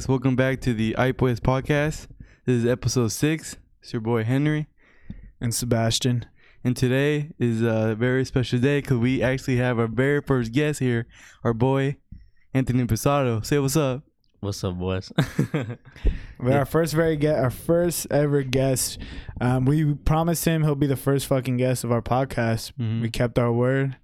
All right, guys, welcome back to the Ipe West podcast. This is episode six. It's your boy Henry, and Sebastian. and today is a very special day because we actually have our very first guest here, our boy Anthony Posado. Say what's up. What's up, boys? We're our first very get our first ever guest. Um, we promised him he'll be the first fucking guest of our podcast. Mhm. We kept our word.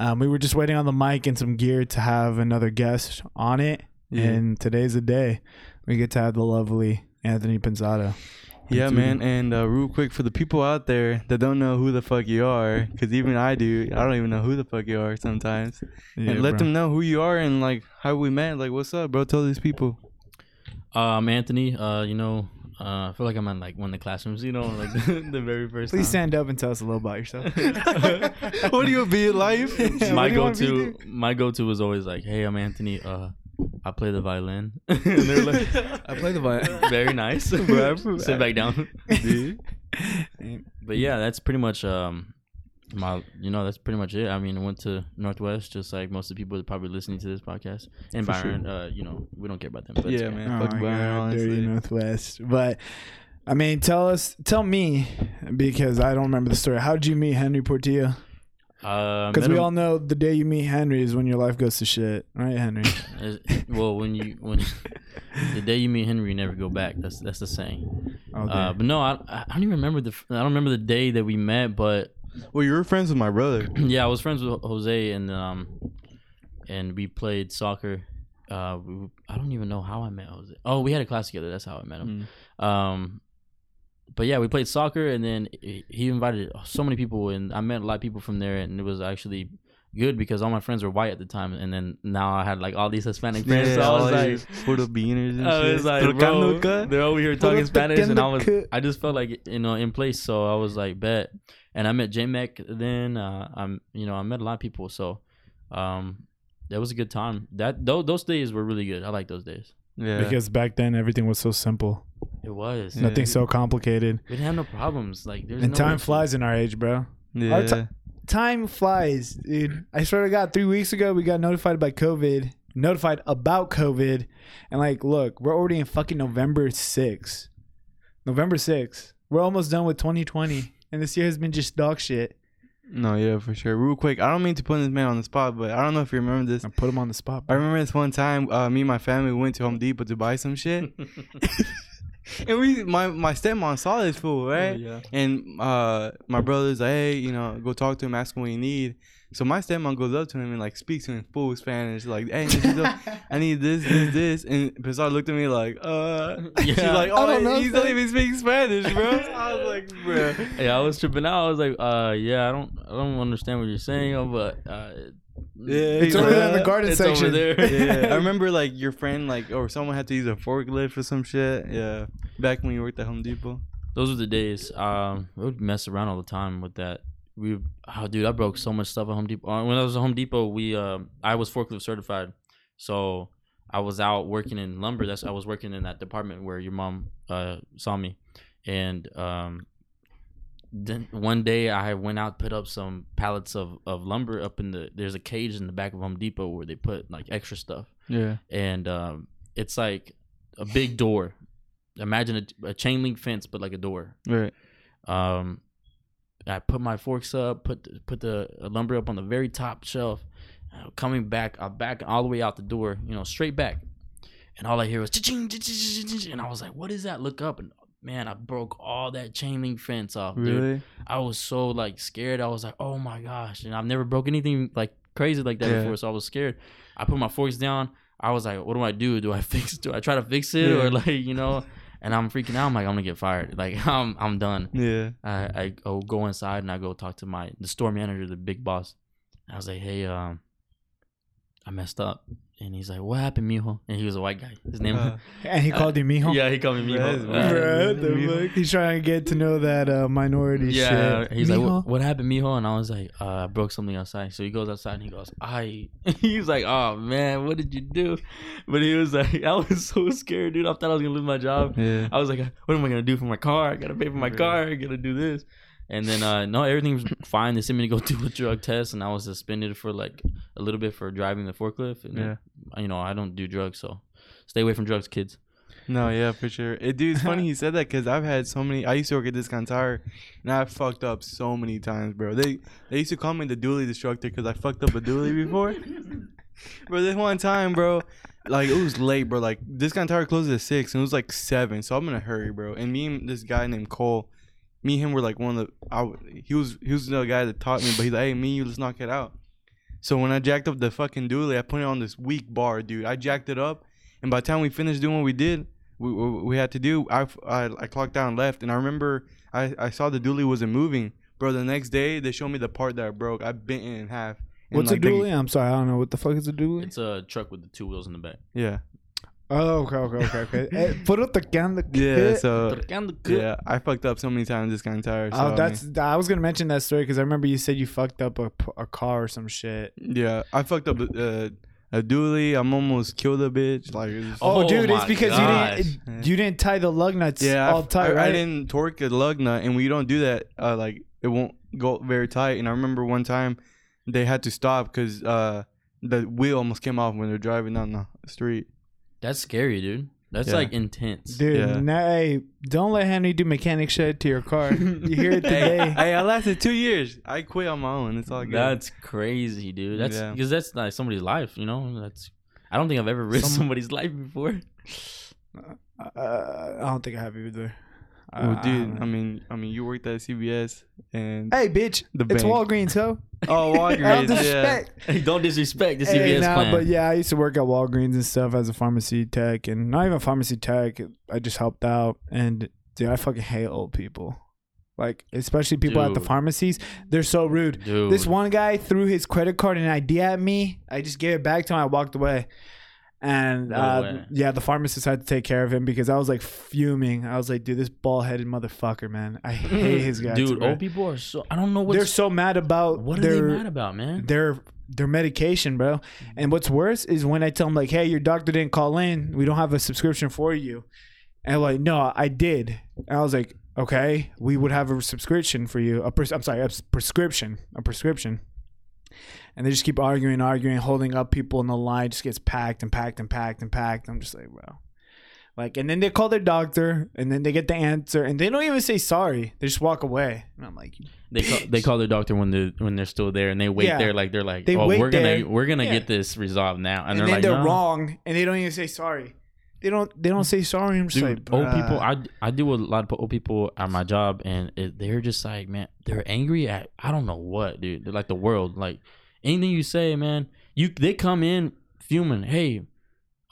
Um, we were just waiting on the mic and some gear to have another guest on it, Yeah, and today's the day. We get to have the lovely Anthony Pensado. yeah, Dude. man. And uh, real quick for the people out there that don't know who the fuck you are, because even I do, I don't even know who the fuck you are sometimes. and let them know who you are and like how we met. Like, what's up, bro? Tell these people. uh, I'm Anthony. Uh, you know, uh, I feel like I'm in like one of the classrooms. You know, like the, very first. Please time. stand up and tell us a little about yourself. what do you be in life? Yeah, my what do you want me go-to, to my go-to was always like, "Hey, I'm Anthony. Uh, I play the violin." and they're like, I play the violin. "Very nice, Sit back down. Dude. But yeah, that's pretty much um my you know that's pretty much it. I mean, I went to Northwest just like most of the people that probably listening to this podcast. And For Byron, uh, you know, we don't care about them. But Yeah, man. Oh Fuck my Byron, dirty Northwest. But I mean, tell us, tell me, because I don't remember the story. How did you meet Henry Portillo? Uh, Because met we all know the day you meet Henry is when your life goes to shit, right, Henry? Well, when you when the day you meet Henry, you never go back. That's that's the saying. Okay. Uh, but no, I I don't even remember the I don't remember the day that we met. But Well, you were friends with my brother. yeah, I was friends with Jose, and um, and we played soccer. Uh, we, I don't even know how I met Jose. Oh, we had a class together. That's how I met him. Mm. Um, but yeah, we played soccer, and then he invited so many people, and I met a lot of people from there, and it was actually good because all my friends were white at the time, and then now I had like all these Hispanic friends. so I was like, for the beaners and I shit. was like, bro, they're over here talking Spanish, and I was, I just felt like you know in place, so I was like, bet. And I met J Mac then. Uh, I'm, you know, I met a lot of people, so um, that was a good time. That those those days were really good. I like those days. Yeah. because back then everything was so simple, It was. Yeah. nothing so complicated, We didn't have no problems. Like there's and no time issues. flies in our age, bro. yeah. Our ti- Time flies, dude. I swear to God, three weeks ago we got notified by COVID, notified about COVID, and like, look, we're already in fucking November 6th. November 6th. We're almost done with 2020, and this year has been just dog shit. No, yeah, for sure. Real quick, I don't mean to put this man on the spot, but I don't know if you remember this. I put him on the spot. I remember this one time, uh, me and my family went to Home Depot to buy some shit, and we, my my stepmom saw this fool, right? Oh, yeah. And uh, my brother's like, hey, you know, go talk to him, ask him what you need. So my stepmom goes up to him and like speaks to him in full Spanish, like, hey, necesito- I need this, this, this. And Pizarro looked at me like, uh, she's Yeah. like, I oh, don't know, he's not even speaking Spanish, bro. I was like, bro. Yeah, I was tripping out. I was like, uh, yeah, I don't, I don't understand what you're saying, but uh, Yeah, It's he's over there in the garden it's section. over there. yeah, I remember like your friend like or someone had to use a forklift or some shit. Yeah, back when you worked at Home Depot. Those were the days. Um, we would mess around all the time with that. We, oh, dude, I broke so much stuff at Home Depot. Uh, When I was at Home Depot, we, um, I was forklift certified, so I was out working in lumber. That's I was working in that department where your mom uh saw me, and um, then one day I went out put up some pallets of of lumber up in the. There's a cage in the back of Home Depot where they put like extra stuff Yeah. and um, it's like a big door. Imagine a, a chain link fence, but like a door. Right. Um, I put my forks up, put the, put the lumber up on the very top shelf. Uh, coming back, I back all the way out the door, you know, straight back, and all I hear was cha-ching, and I was like, "What is that?" Look up, and man, I broke all that chain link fence off, dude. Really? I was so like scared. I was like, oh my gosh. And I've never broke anything like crazy like that Yeah. before. So I was scared. I put my forks down. I was like, what do I do? Do I fix do I try to fix it Yeah. or like, you know, and I'm freaking out. I'm like, I'm gonna get fired. Like I'm I'm done. Yeah. I, I go go inside and I go talk to my the store manager, the big boss. I was like, hey, um, I messed up. And he's like, what happened, mijo? And he was a white guy. His name Uh, And he called you mijo. Yeah, he called me mijo. weird. Uh, Bruh, what the Mijo. fuck? He's trying to get to know that uh, minority Yeah, shit. he's like, Mijo? what, what happened, mijo? And I was like, uh, I broke something outside. So he goes outside and he goes, I. He's like, oh man, what did you do? But he was like, I was so scared, dude. I thought I was gonna lose my job. yeah. I was like, what am I gonna do for my car? I gotta pay for my car. I gotta do this. And then uh no, everything was fine. They sent me to go do a drug test, and I was suspended for like a little bit for driving the forklift. And Yeah. you know, I don't do drugs, so Stay away from drugs, kids. No, yeah, for sure. It, dude, it's funny you said that because I've had so many. I used to work at Discount Tire, and I fucked up so many times, bro. They they used to call me the dually destructor because I fucked up a dually before. bro, this one time, bro, like it was late, bro. Like Discount Tire closes at six, and it was like seven, so I'm in a hurry, bro. And me and this guy named Cole, me and him were like one of the. I, w- he was he was the guy that taught me, but he's like, hey, me, you, let's knock it out. So when I jacked up the fucking dually, I put it on this weak bar, dude. I jacked it up, and by the time we finished doing what we did, we, we, we had to do, I, I, I clocked down left, and I remember I, I saw the dually wasn't moving, bro. The next day they showed me the part that I broke. I bent it in half. And, What's like, a the- dually? I'm sorry, I don't know what the fuck is a dually. It's a truck with the two wheels in the back. Yeah, Oh, okay, okay, okay, okay. Eh, Put up the can. yeah. So Yeah. yeah, I fucked up so many times Discount Tire. So, I Oh, mean, that's. I was gonna mention that story because I remember you said you fucked up a, a car or some shit. yeah. I fucked up uh, a dually. I'm almost killed a bitch. Like, it was- Oh, Oh dude, it's because gosh. you didn't you didn't tie the lug nuts yeah, I all f- tight, I, right? I didn't torque a lug nut, and when you don't do that, uh, like it won't go very tight. And I remember one time they had to stop because uh, the wheel almost came off when they're driving down the street. That's scary, dude. That's Yeah. like intense. Dude, Yeah. nah, hey, don't let Henry do mechanic shit to your car. you hear it today. hey, I lasted two years. I quit on my own. It's all good. That's crazy, dude. That's Yeah. because that's like somebody's life, you know. That's I don't think I've ever risked Some- somebody's life before. Uh, I don't think I have either. Well, Uh, dude. I mean, I mean, you worked at CVS and hey, bitch, The it's bank. Walgreens, ho. oh, All Walgreens, yeah. disrespect. Hey, don't disrespect the Hey, CVS nah, plan. but yeah, I used to work at Walgreens and stuff as a pharmacy tech, and not even pharmacy tech. I just helped out, and dude, I fucking hate old people. Like, especially people at the pharmacies, they're so rude. dude, This one guy threw his credit card and ID at me. I just gave it back to him. I walked away. And No uh, yeah, the pharmacist had to take care of him because I was like fuming. I was like, dude, this bald headed motherfucker, man. I hate his guy. dude, old people are so I don't know what They're so mad about what are their they mad about, man? their their medication, bro. And what's worse is when I tell them like, hey, your doctor didn't call in. We don't have a subscription for you. And like, no, I did. And I was like, okay, we would have a subscription for you. A pres- I'm sorry, a prescription, a prescription. And they just keep arguing, arguing, holding up people in the line. Just gets packed and packed and packed and packed. I'm just like, bro. Like, and then they call their doctor, and then they get the answer, and they don't even say sorry. They just walk away. And I'm like, They call, they call their doctor when they when they're still there, and they wait Yeah. there like they're like, They oh, we're gonna we're gonna Yeah. get this resolved now, and, and, they're then like, they're no. wrong, and they don't even say sorry. They don't. They don't say sorry. I'm just Dude, like, old people. I I do a lot of old people at my job, and it, they're just like, man, they're angry at I don't know what, dude. They're like the world. Like anything you say, man, you they come in fuming. Hey,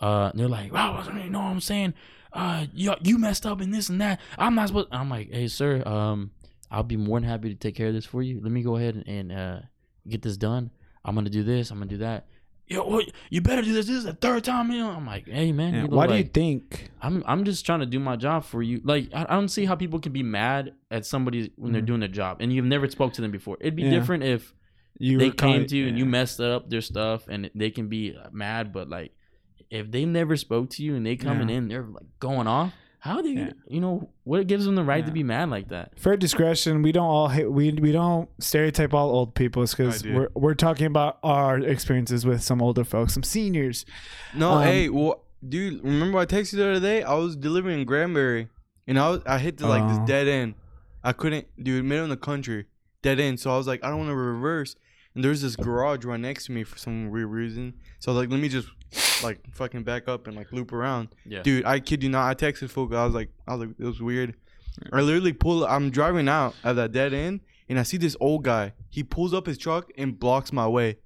uh, they're like, wow, you know what I'm saying? Uh, you you messed up in this and that. I'm not supposed. I'm like, hey, sir, um, I'll be more than happy to take care of this for you. Let me go ahead and, and uh get this done. I'm gonna do this. I'm gonna do that. Yo, what, you better do this. This is the third time. You know? I'm like, hey, man. Yeah, why do you think? I'm I'm just trying to do my job for you. Like I, I don't see how people can be mad at somebody when they're Mhm. doing their job and you've never spoke to them before. It'd be Yeah. different if You they came kinda- to you and you messed up their stuff and they can be mad, but like if they never spoke to you and they coming Yeah. in, they're like going off. How do you Yeah. you know what gives them the right Yeah. to be mad like that? Fair discretion. We don't all hate, we we don't stereotype all old people because I we're we're talking about our experiences with some older folks, some seniors. No, Um, hey, well, dude, remember I texted you the other day? I was delivering in Granbury, and I was I hit the, like this dead end. I couldn't, dude, middle in the country, dead end. So I was like, I don't want to reverse. And there's this garage right next to me for some weird reason. So I was like, let me just like fucking back up and like loop around. Yeah. Dude, I kid you not. I texted folk. I was like, I was like, it was weird. I literally pull. I'm driving out at that dead end, and I see this old guy. He pulls up his truck and blocks my way,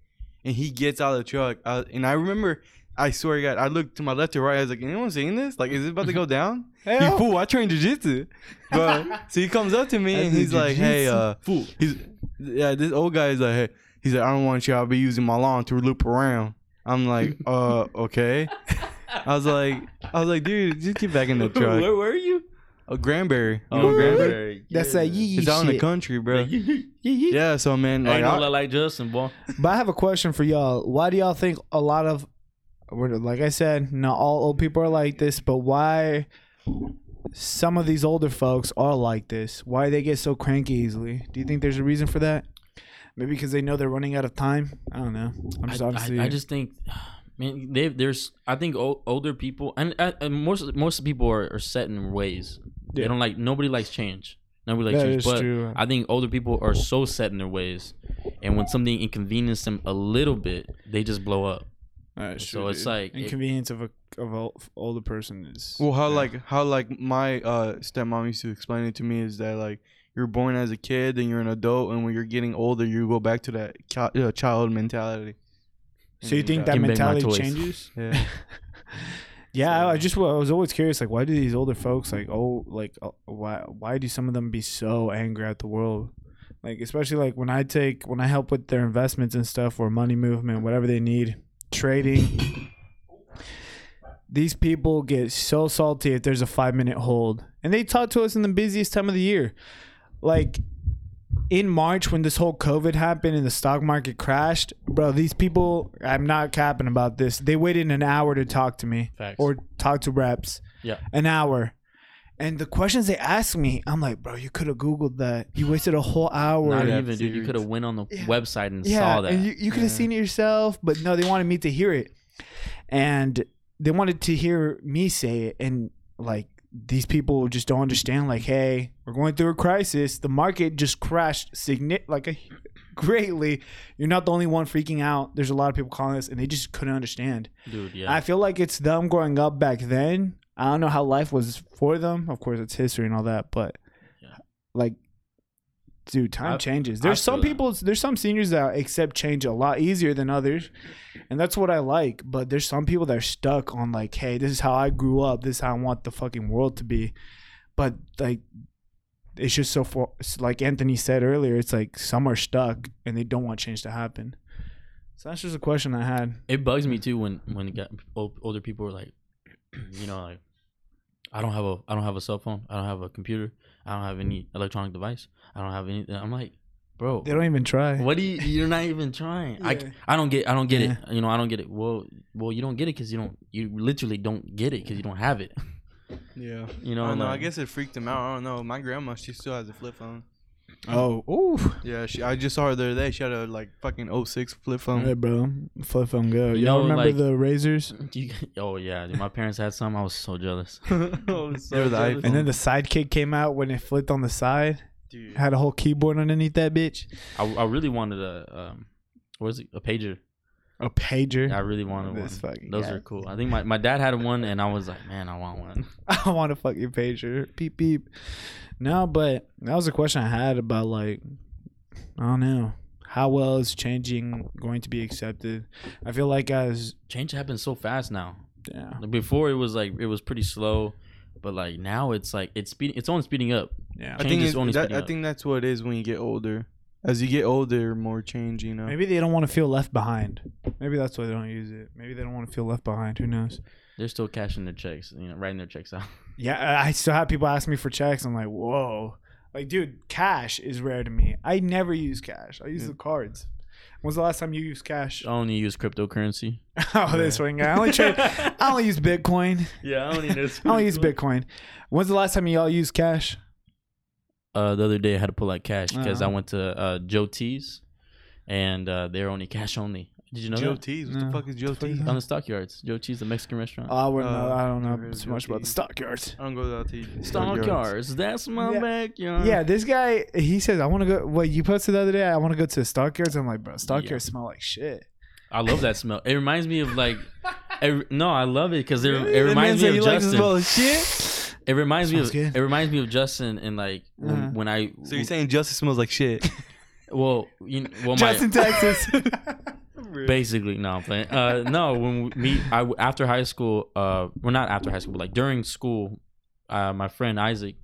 and he gets out of the truck. Uh, and I remember, I swear to God, I looked to my left or right. I was like, anyone seeing this? Like, is it about to go down? you fool! I trained jujitsu, bro. so he comes up to me and he's like, hey, uh, fool. He's yeah. This old guy is like, hey. He's like, I don't want you. I'll be using my lawn to loop around. I'm like, uh, okay. I was like, I was like, dude, just get back in the truck. Where were you? Oh, Granbury. You Oh, know Granbury? Granbury. That's Yeah. a yee It's out in the country, bro. Yee yee. Yeah, so man, like, Ain't no I- lot like Justin, boy. But I have a question for y'all. Why do y'all think a lot of, we're- like I said, not all old people are like this, but why some of these older folks are like this? Why they get so cranky easily? Do you think there's a reason for that? Maybe because they know they're running out of time. I don't know. I'm just I, honestly. I, I just think, Man, they there's I think o- older people and, uh, and most most people are, are set in ways. They don't like nobody likes change. Nobody likes That change. is But true. I think older people are so set in their ways, and when something inconveniences them a little bit, they just blow up. That's So it's like- it- inconvenience of a of a older person is. Well, how yeah. like how like my uh stepmom used to explain it to me is that like you're born as a kid, then you're an adult, and when you're getting older, you go back to that chi- uh, child mentality. So you think that Give me my mentality changes? Yeah. Yeah, I I just I was always curious, like, why do these older folks like, oh, like, uh, why why do some of them be so angry at the world? Like, especially like when I take when I help with their investments and stuff or money movement, whatever they need, trading. These people get so salty if there's a five minute hold, and they talk to us in the busiest time of the year, like in March when this whole COVID happened and the stock market crashed, bro, these people, I'm not capping about this. They waited an hour to talk to me Facts. or talk to reps. Yeah. An hour. And the questions they asked me, I'm like, bro, you could have Googled that. You wasted a whole hour. Not even, dude. You could have went on the Yeah. website and yeah, saw that. and you, you could have Yeah. seen it yourself, but no, they wanted me to hear it. And they wanted to hear me say it. And like, these people just don't understand. Like, hey, we're going through a crisis. The market just crashed signi- like a greatly. You're not the only one freaking out. There's a lot of people calling us, and they just couldn't understand. dude, yeah. I feel like it's them growing up back then. I don't know how life was for them. Of course, it's history and all that, but Yeah. like, dude, time I- changes. There's some that. people, there's some seniors that accept change a lot easier than others, and that's what I like. But there's some people that are stuck on like, hey, this is how I grew up. This is how I want the fucking world to be. But like, it's just so for like Anthony said earlier. It's like some are stuck and they don't want change to happen. So that's just a question I had. it bugs me too when when it got, ol- older people are like, you know, like, I don't have a I don't have a cell phone. I don't have a computer. I don't have any electronic device. I don't have anything. I'm like, bro, They don't even try. what do you? You're not even trying. Yeah. I I don't get I don't get Yeah. it. You know I don't get it. Well well you don't get it because you don't you literally don't get it because you don't have it. Yeah. You know. I don't know. I guess it freaked him out. I don't know. My grandma, she still has a flip phone. Oh, ooh. Yeah, she. I just saw her the other day. She had a like fucking 06 flip phone. Hey, bro. Flip phone go. You Y'all know, remember like- the razors? You- oh yeah, dude, my parents had some. I was so jealous. Oh, They so were the iPhone. And then the sidekick came out when it flipped on the side. Dude. Had a whole keyboard underneath that bitch. I, I really wanted a um, what is it? A pager. A pager. I really wanted This one. fucking Those guy. are cool. I think my, my dad had one, and I was like, man, I want one. I want a fucking pager. Beep beep. No, but that was a question I had about like I don't know. How well is changing going to be accepted? I feel like as Change happens so fast now. yeah. Like, Before it was like it was pretty slow, but like now it's like it's speeding. It's only speeding up. Yeah. I Change think is it's, only that, speeding I up. think that's what it is when you get older. As you get older, more change. You know. Maybe they don't want to feel left behind. Maybe that's why they don't use it. Maybe they don't want to feel left behind. Who knows? They're still cashing their checks. You know, writing their checks out. Yeah, I I still have people ask me for checks. I'm like, whoa. Like, dude, cash is rare to me. I never use cash. I use Yeah. the cards. When's the last time you used cash? I only use cryptocurrency. oh, this one guy. I only trade. I only use Bitcoin. Yeah, I only use. I only use Bitcoin. When's the last time y'all used cash? Uh, the other day I had to pull out cash because I Uh-huh. went to uh, Joe T's, and uh, they're only cash only. Did you know Joe that? T's. What No. the fuck is Joe What the fuck is T's? On the stockyards, Joe T's, the Mexican restaurant. Oh, I wouldn't know. Uh, I don't know too so of much about the stockyards. I don't go out to eat. Stockyards, that's my Yeah. backyard. Yeah, this guy. He says, "I want to go." What you posted the other day? I want to go to stockyards. I'm like, bro, stockyards smell like shit. I love that smell. It reminds me of like, it, no, I love it because it, Really? it reminds me of he likes the Justin. smell of shit. It reminds me of good. it reminds me of Justin and like when, Uh-huh. when I So you're saying Justin smells like shit? well you well my Justin, Texas. basically no I'm playing uh no when we, me I after high school uh well not after high school but like during school uh my friend Isaac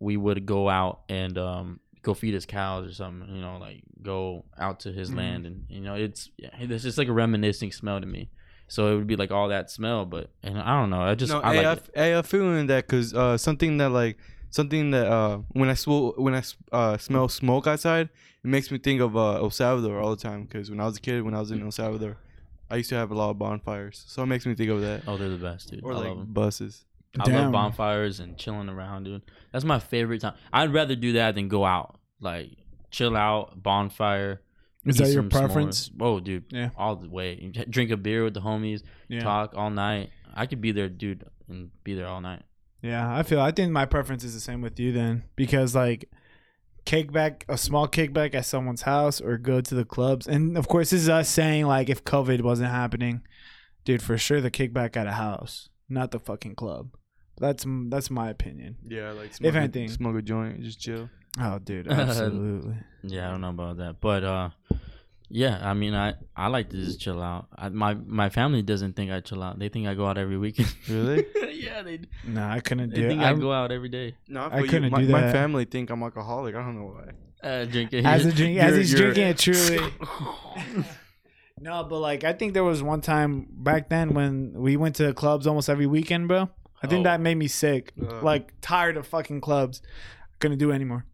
we would go out and um go feed his cows or something you know like go out to his Mhm. land and you know it's yeah, it's just like a reminiscing smell to me so it would be like all that smell but and I don't know I just no, I hey, I, like it. f- hey, I feel that because uh, something that like something that uh, when I sw- when I s- uh, smell smoke outside, it makes me think of uh, El Salvador all the time. Because when I was a kid, when I was in El Salvador, I used to have a lot of bonfires, so it makes me think of that. oh they're the best dude Or I like love 'em. buses. I love bonfires and chilling around, dude. That's my favorite time. I'd rather do that than go out. Like chill out, bonfire, Is that your some s'mores. preference? Oh, dude, Yeah. all the way. Drink a beer with the homies, Yeah. talk all night. I could be there, dude, and be there all night. Yeah, I feel. I think my preference is the same with you then, because like kickback, a small kickback at someone's house, or go to the clubs, and of course, this is us saying like if COVID wasn't happening, dude, for sure the kickback at a house, not the fucking club. That's that's my opinion. Yeah, like If smoke a- anything. smoke a joint, just chill. Oh, dude, absolutely. Yeah, I don't know about that, but uh, yeah, I mean, I I like to just chill out. I, my my family doesn't think I chill out. They think I go out every weekend. Really? yeah, they no, I couldn't they do it. think I, I, go out every day. No, I feel couldn't my, do My family think I'm alcoholic. I don't know why. Uh, drinking as a drink, as he's drinking it truly. no, but like I think there was one time back then when we went to clubs almost every weekend, bro. I think Oh. that made me sick. Uh. like tired of fucking clubs. Couldn't do it anymore.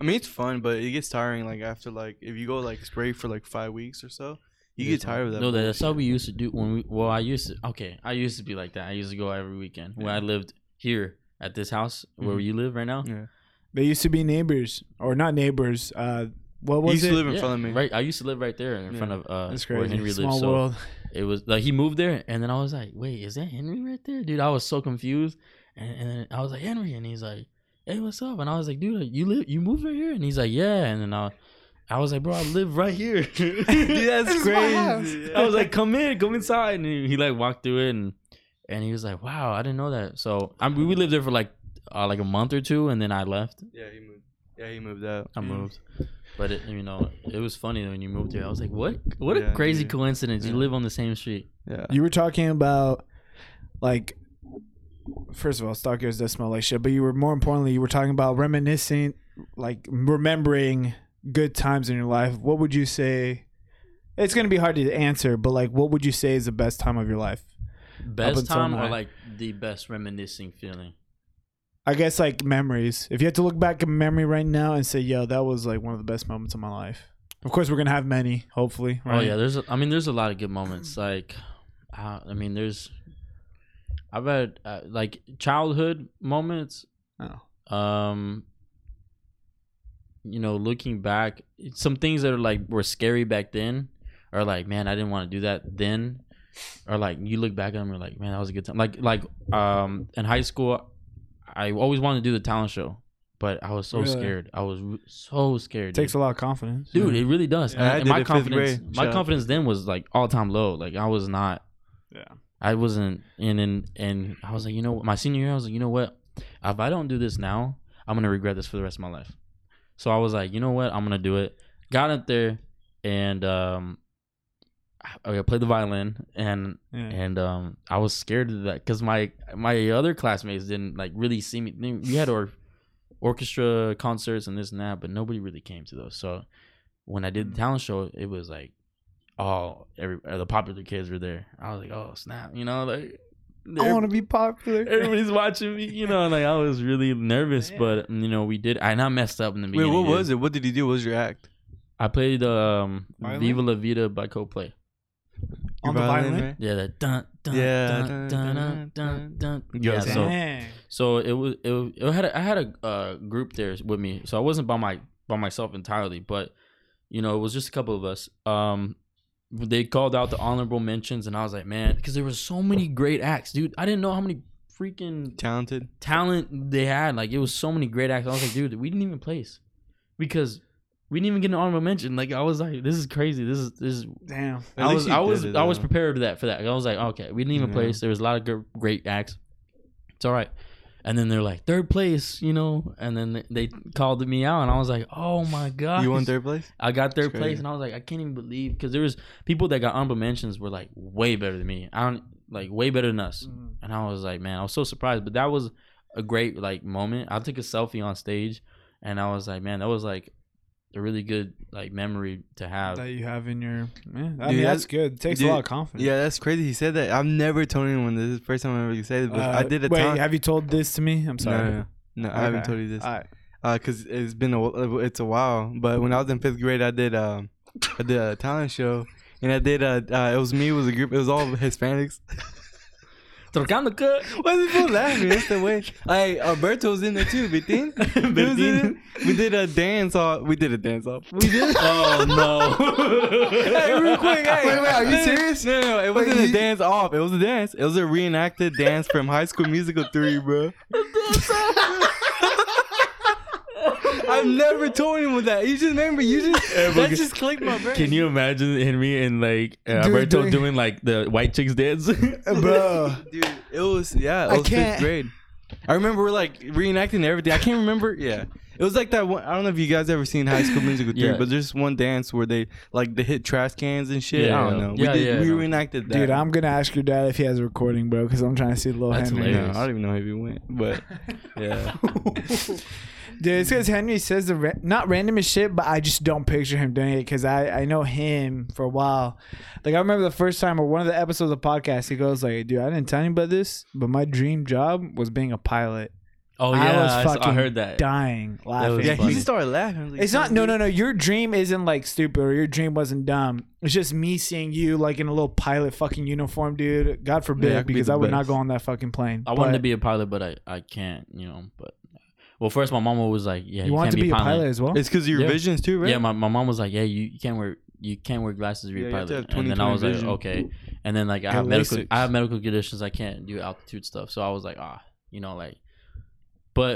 I mean, it's fun, but it gets tiring. Like after like if you go like spray for like five weeks or so, you get tired of that. No, that's how we used to do when we. Well, I used to. Okay, I used to be like that. I used to go every weekend when I lived here at this house where Mhm. you live right now. Yeah. They used to be neighbors, or not neighbors. Uh, what He was used it? to live in Yeah, front of me. right. I used to live right there in Yeah. front of uh, That's where crazy. Henry Small lives. So world. it was like he moved there, and then I was like, "Wait, is that Henry right there, dude?" I was so confused, and, and then I was like, "Henry," and he's like, "Hey, what's up?" And I was like, "Dude, you live, you moved right here?" And he's like, "Yeah," and then I, I was like, "Bro, I live right here." Dude, that's This is my house. crazy. I was like, "Come in, come inside," and he, he like walked through it, and and he was like, "Wow, I didn't know that." So I mean, we lived there for like uh, like a month or two, and then I left. yeah, he moved. Yeah, he moved out. I moved. But it, you know, it was funny when you moved here. I was like, "What? What a Yeah, crazy dude. coincidence! You live on the same street." Yeah. You were talking about like first of all, Stockyards does smell like shit, but you were more importantly, you were talking about reminiscing, like remembering good times in your life. What would you say? It's gonna be hard to answer, but like, what would you say is the best time of your life? Best time or like the best reminiscing feeling? I guess like memories. If you had to look back at memory right now and say, "Yo, that was like one of the best moments of my life." Of course, we're gonna have many, hopefully. Right? Oh yeah, there's. A, I mean, there's a lot of good moments. Like, uh, I mean, there's. I've had uh, like childhood moments. Oh. Um. You know, looking back, some things that are like were scary back then, are like, man, I didn't want to do that then, or like you look back at them, you're like, man, that was a good time. Like, like um, in high school, I always wanted to do the talent show, but I was so Really? scared. I was so scared. It takes dude a lot of confidence, dude it really does Yeah, I and, my confidence my confidence then was like all time low like i was not Yeah. I wasn't and and and i was like you know what my senior year i was like you know what if i don't do this now i'm gonna regret this for the rest of my life so i was like you know what i'm gonna do it got up there and um I I played the violin and Yeah. and um I was scared of that because my my other classmates didn't like really see me. We had our orchestra concerts and this and that, but nobody really came to those. So when I did the talent show, it was like, oh, every uh, the popular kids were there. I was like, oh snap, you know, like I want to be popular. everybody's watching me, you know. Like I was really nervous, Yeah. but you know, we did. And I messed up in the Wait, what was it? What did he do? What was your act? I played um, Violin? "Viva La Vida" by Coldplay. On the violin? right? Yeah, that dun dun Yeah, dun dun, dun dun, dun dun. dun. Yeah, Yo, so so it was it, was- it had a, I had a uh, group there with me, so I wasn't by my by myself entirely, but you know it was just a couple of us. Um, they called out the honorable mentions, and I was like, man, because there were so many great acts, dude. I didn't know how many freaking Talented. talent they had. Like it was so many great acts. I was like, dude, we didn't even place because we didn't even get an honorable mention. Like I was like, this is crazy. This is this is Damn. At I was I was it, I was prepared for that for that. I was like, okay, we didn't even Yeah. place. There was a lot of gr- great acts. It's all right. And then they're like third place, you know. And then they- they called me out, and I was like, oh my god, You won third place? I got third place, and I was like, I can't even believe because there was people that got honorable mentions were like way better than me. I don't like way better than us. Mm-hmm. And I was like, man, I was so surprised. But that was a great like moment. I took a selfie on stage, and I was like, man, that was like a really good like memory to have. that you have in your man. I Dude, mean, that- that's good. It takes dude, a lot of confidence. Yeah, that's crazy. He said that. I've never told anyone this. is the first time I ever said it, but I Uh, did a Wait, talent. have you told this to me? I'm no, sorry. no, no, no, I haven't told you this. Alright. Uh, cause it's been a it's a while. But when I was in fifth grade, I did um, I did a talent show, and I did uh, uh it was me, it was a group, it was all Hispanics. Trocando cut. Why is people laughing? That's the way. Hey, uh, Alberto's in there too, Vitin. He was in Vitin. it. We did a dance off. We did a dance off. We did. Oh no. hey, real quick. Hey. Wait, wait, are you serious? No, no, it wasn't a dance off. It was a dance. It was a reenacted dance from High School Musical 3, bro. I've never told anyone that. You just remember, you just, that just clicked my brain. Can you imagine Henry and like uh, Dude, Alberto doing- doing like the white chicks dance? bro. Dude, it was, yeah, it I was fifth can't- grade. I remember we're like reenacting everything. I can't remember. Yeah. It was like that one. I don't know if you guys ever seen High School Musical 3, Yeah. but there's one dance where they like they hit trash cans and shit. Yeah, I don't know. yeah, we did, yeah, we no. reenacted that. Dude, I'm gonna ask your dad if he has a recording, bro, because I'm trying to see the little That's Henry. No, hilarious. I don't even know if he went, but yeah. Dude, it's because Henry says the ra- not random as shit, but I just don't picture him doing it because I I know him for a while. Like I remember the first time or one of the episodes of the podcast, he goes like, "Dude, I didn't tell you about this, but my dream job was being a pilot." Oh I yeah, was I, saw- I fucking heard that. Dying laughing. was yeah, funny. he just started laughing. I was like, It's not no no no. Your dream isn't like stupid or your dream wasn't dumb. It's just me seeing you like in a little pilot fucking uniform, dude. God forbid, Yeah, I could be because the I would not best. go on that fucking plane. I wanted to But be a pilot, but I, I can't, you know. But well, first my mom was like, "Yeah, You, you, want can't to be a pilot as well? It's because of your Yeah. visions too, right? Yeah, my, my mom was like, "Yeah, you, you can't wear you can't wear glasses if you're Yeah, a you have to pilot." have And then I 20/20 was like, vision. "Okay." And then like I Get have medical LASIK. I have medical conditions. I can't do altitude stuff. So I was like, ah, you know, like, but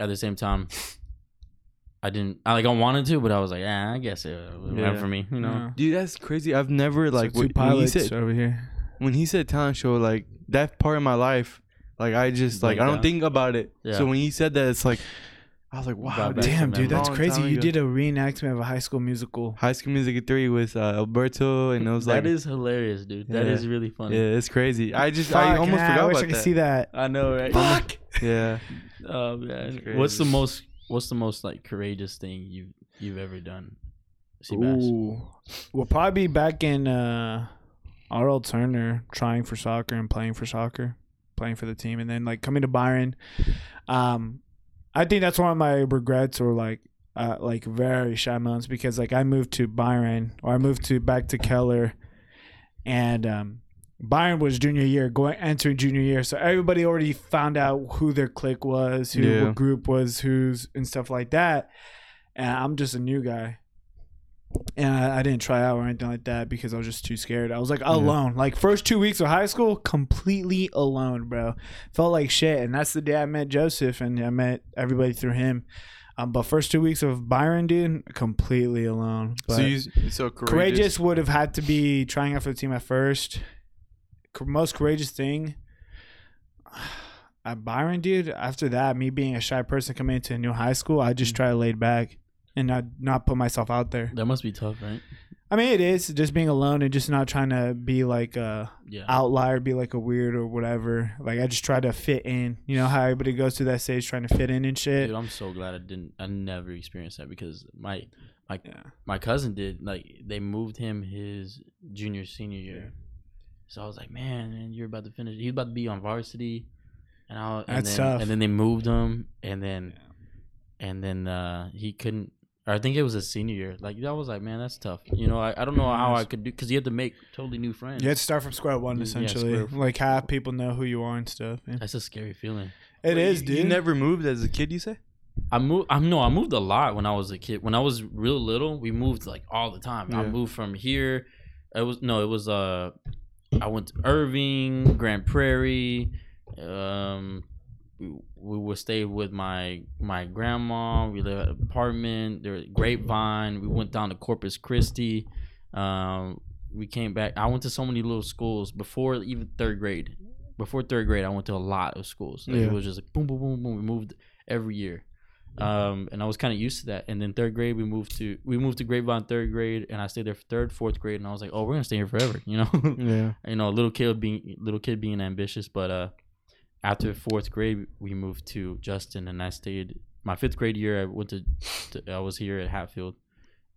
at the same time, I didn't. I like I wanted to, but I was like, yeah, I guess it was Yeah. for me. You know, Yeah. Dude, that's crazy. I've never like So two when, when he pilots said over here. when he said talent show, like that part of my life, like I just like I don't out. think about it. Yeah. So when he said that, it's like I was like, wow, Brought back dude. Damn, dude, that's Long crazy. time You ago. did a reenactment of a high school musical. High School Music three with uh, Alberto, and it was like, that is hilarious, dude. That Yeah. is really funny. yeah, it's crazy. I just I almost man, forgot I wish about I could that. see that. I know, right? Fuck. Yeah, Oh man, what's the most what's the most like courageous thing you've you've ever done? Ooh. We'll probably be back in uh RL Turner trying for soccer and playing for soccer, playing for the team, and then like coming to Byron. Um, I think that's one of my regrets or like uh, like very shy moments because like I moved to Byron or I moved to back to Keller, and um. Byron was junior year, going entering junior year, so everybody already found out who their clique was, who Yeah. group was who's, and stuff like that. And I'm just a new guy, and I, I didn't try out or anything like that because I was just too scared. I was like alone. Like first two weeks of high school, completely alone, bro. Felt like shit. And that's the day I met Joseph, and I met everybody through him. Um, but first two weeks of Byron, dude, completely alone. But so you so courageous. courageous would have had to be trying out for the team at first. Most courageous thing. At Byron, dude. After that, me being a shy person coming into a new high school, I just mm. try to lay back and not not put myself out there. That must be tough, right? I mean, it is just being alone and just not trying to be like a Yeah. outlier, be like a weird or whatever. Like I just try to fit in. You know how everybody goes through that stage trying to fit in and shit. Dude, I'm so glad I didn't. I never experienced that because my my Yeah. my cousin did. Like they moved him his junior senior year, so I was like, man, man, you're about to finish. He's about to be on varsity, and I and That's then, tough. And then they moved him, and then and then uh he couldn't. Or I think it was his senior year. Like I was like, man, that's tough. You know, I, I don't know how I could do because you have to make totally new friends. You have to start from square one Yeah, essentially. square- like have people know who you are and stuff. Yeah. That's a scary feeling. It Wait, is, dude. You never moved as a kid, you say? I moved. I'm no. I moved a lot when I was a kid. When I was real little, we moved like all the time. I moved from here. It was no. It was uh. I went to Irving, Grand Prairie. Um, we, we would stay with my my grandma. We lived at an apartment. There was Grapevine. We went down to Corpus Christi. Um, we came back. I went to so many little schools before even third grade. Before third grade, I went to a lot of schools. Like, Yeah. It was just like boom, boom, boom, boom. We moved every year um, and I was kind of used to that. And then third grade, we moved to we moved to Grapevine third grade, and I stayed there for third, fourth grade, and I was like, oh, we're gonna stay here forever, you know. Yeah. you know, little kid being little kid being ambitious, but uh, after fourth grade, we moved to Justin, and I stayed my fifth grade year. I went to, to I was here at Hatfield,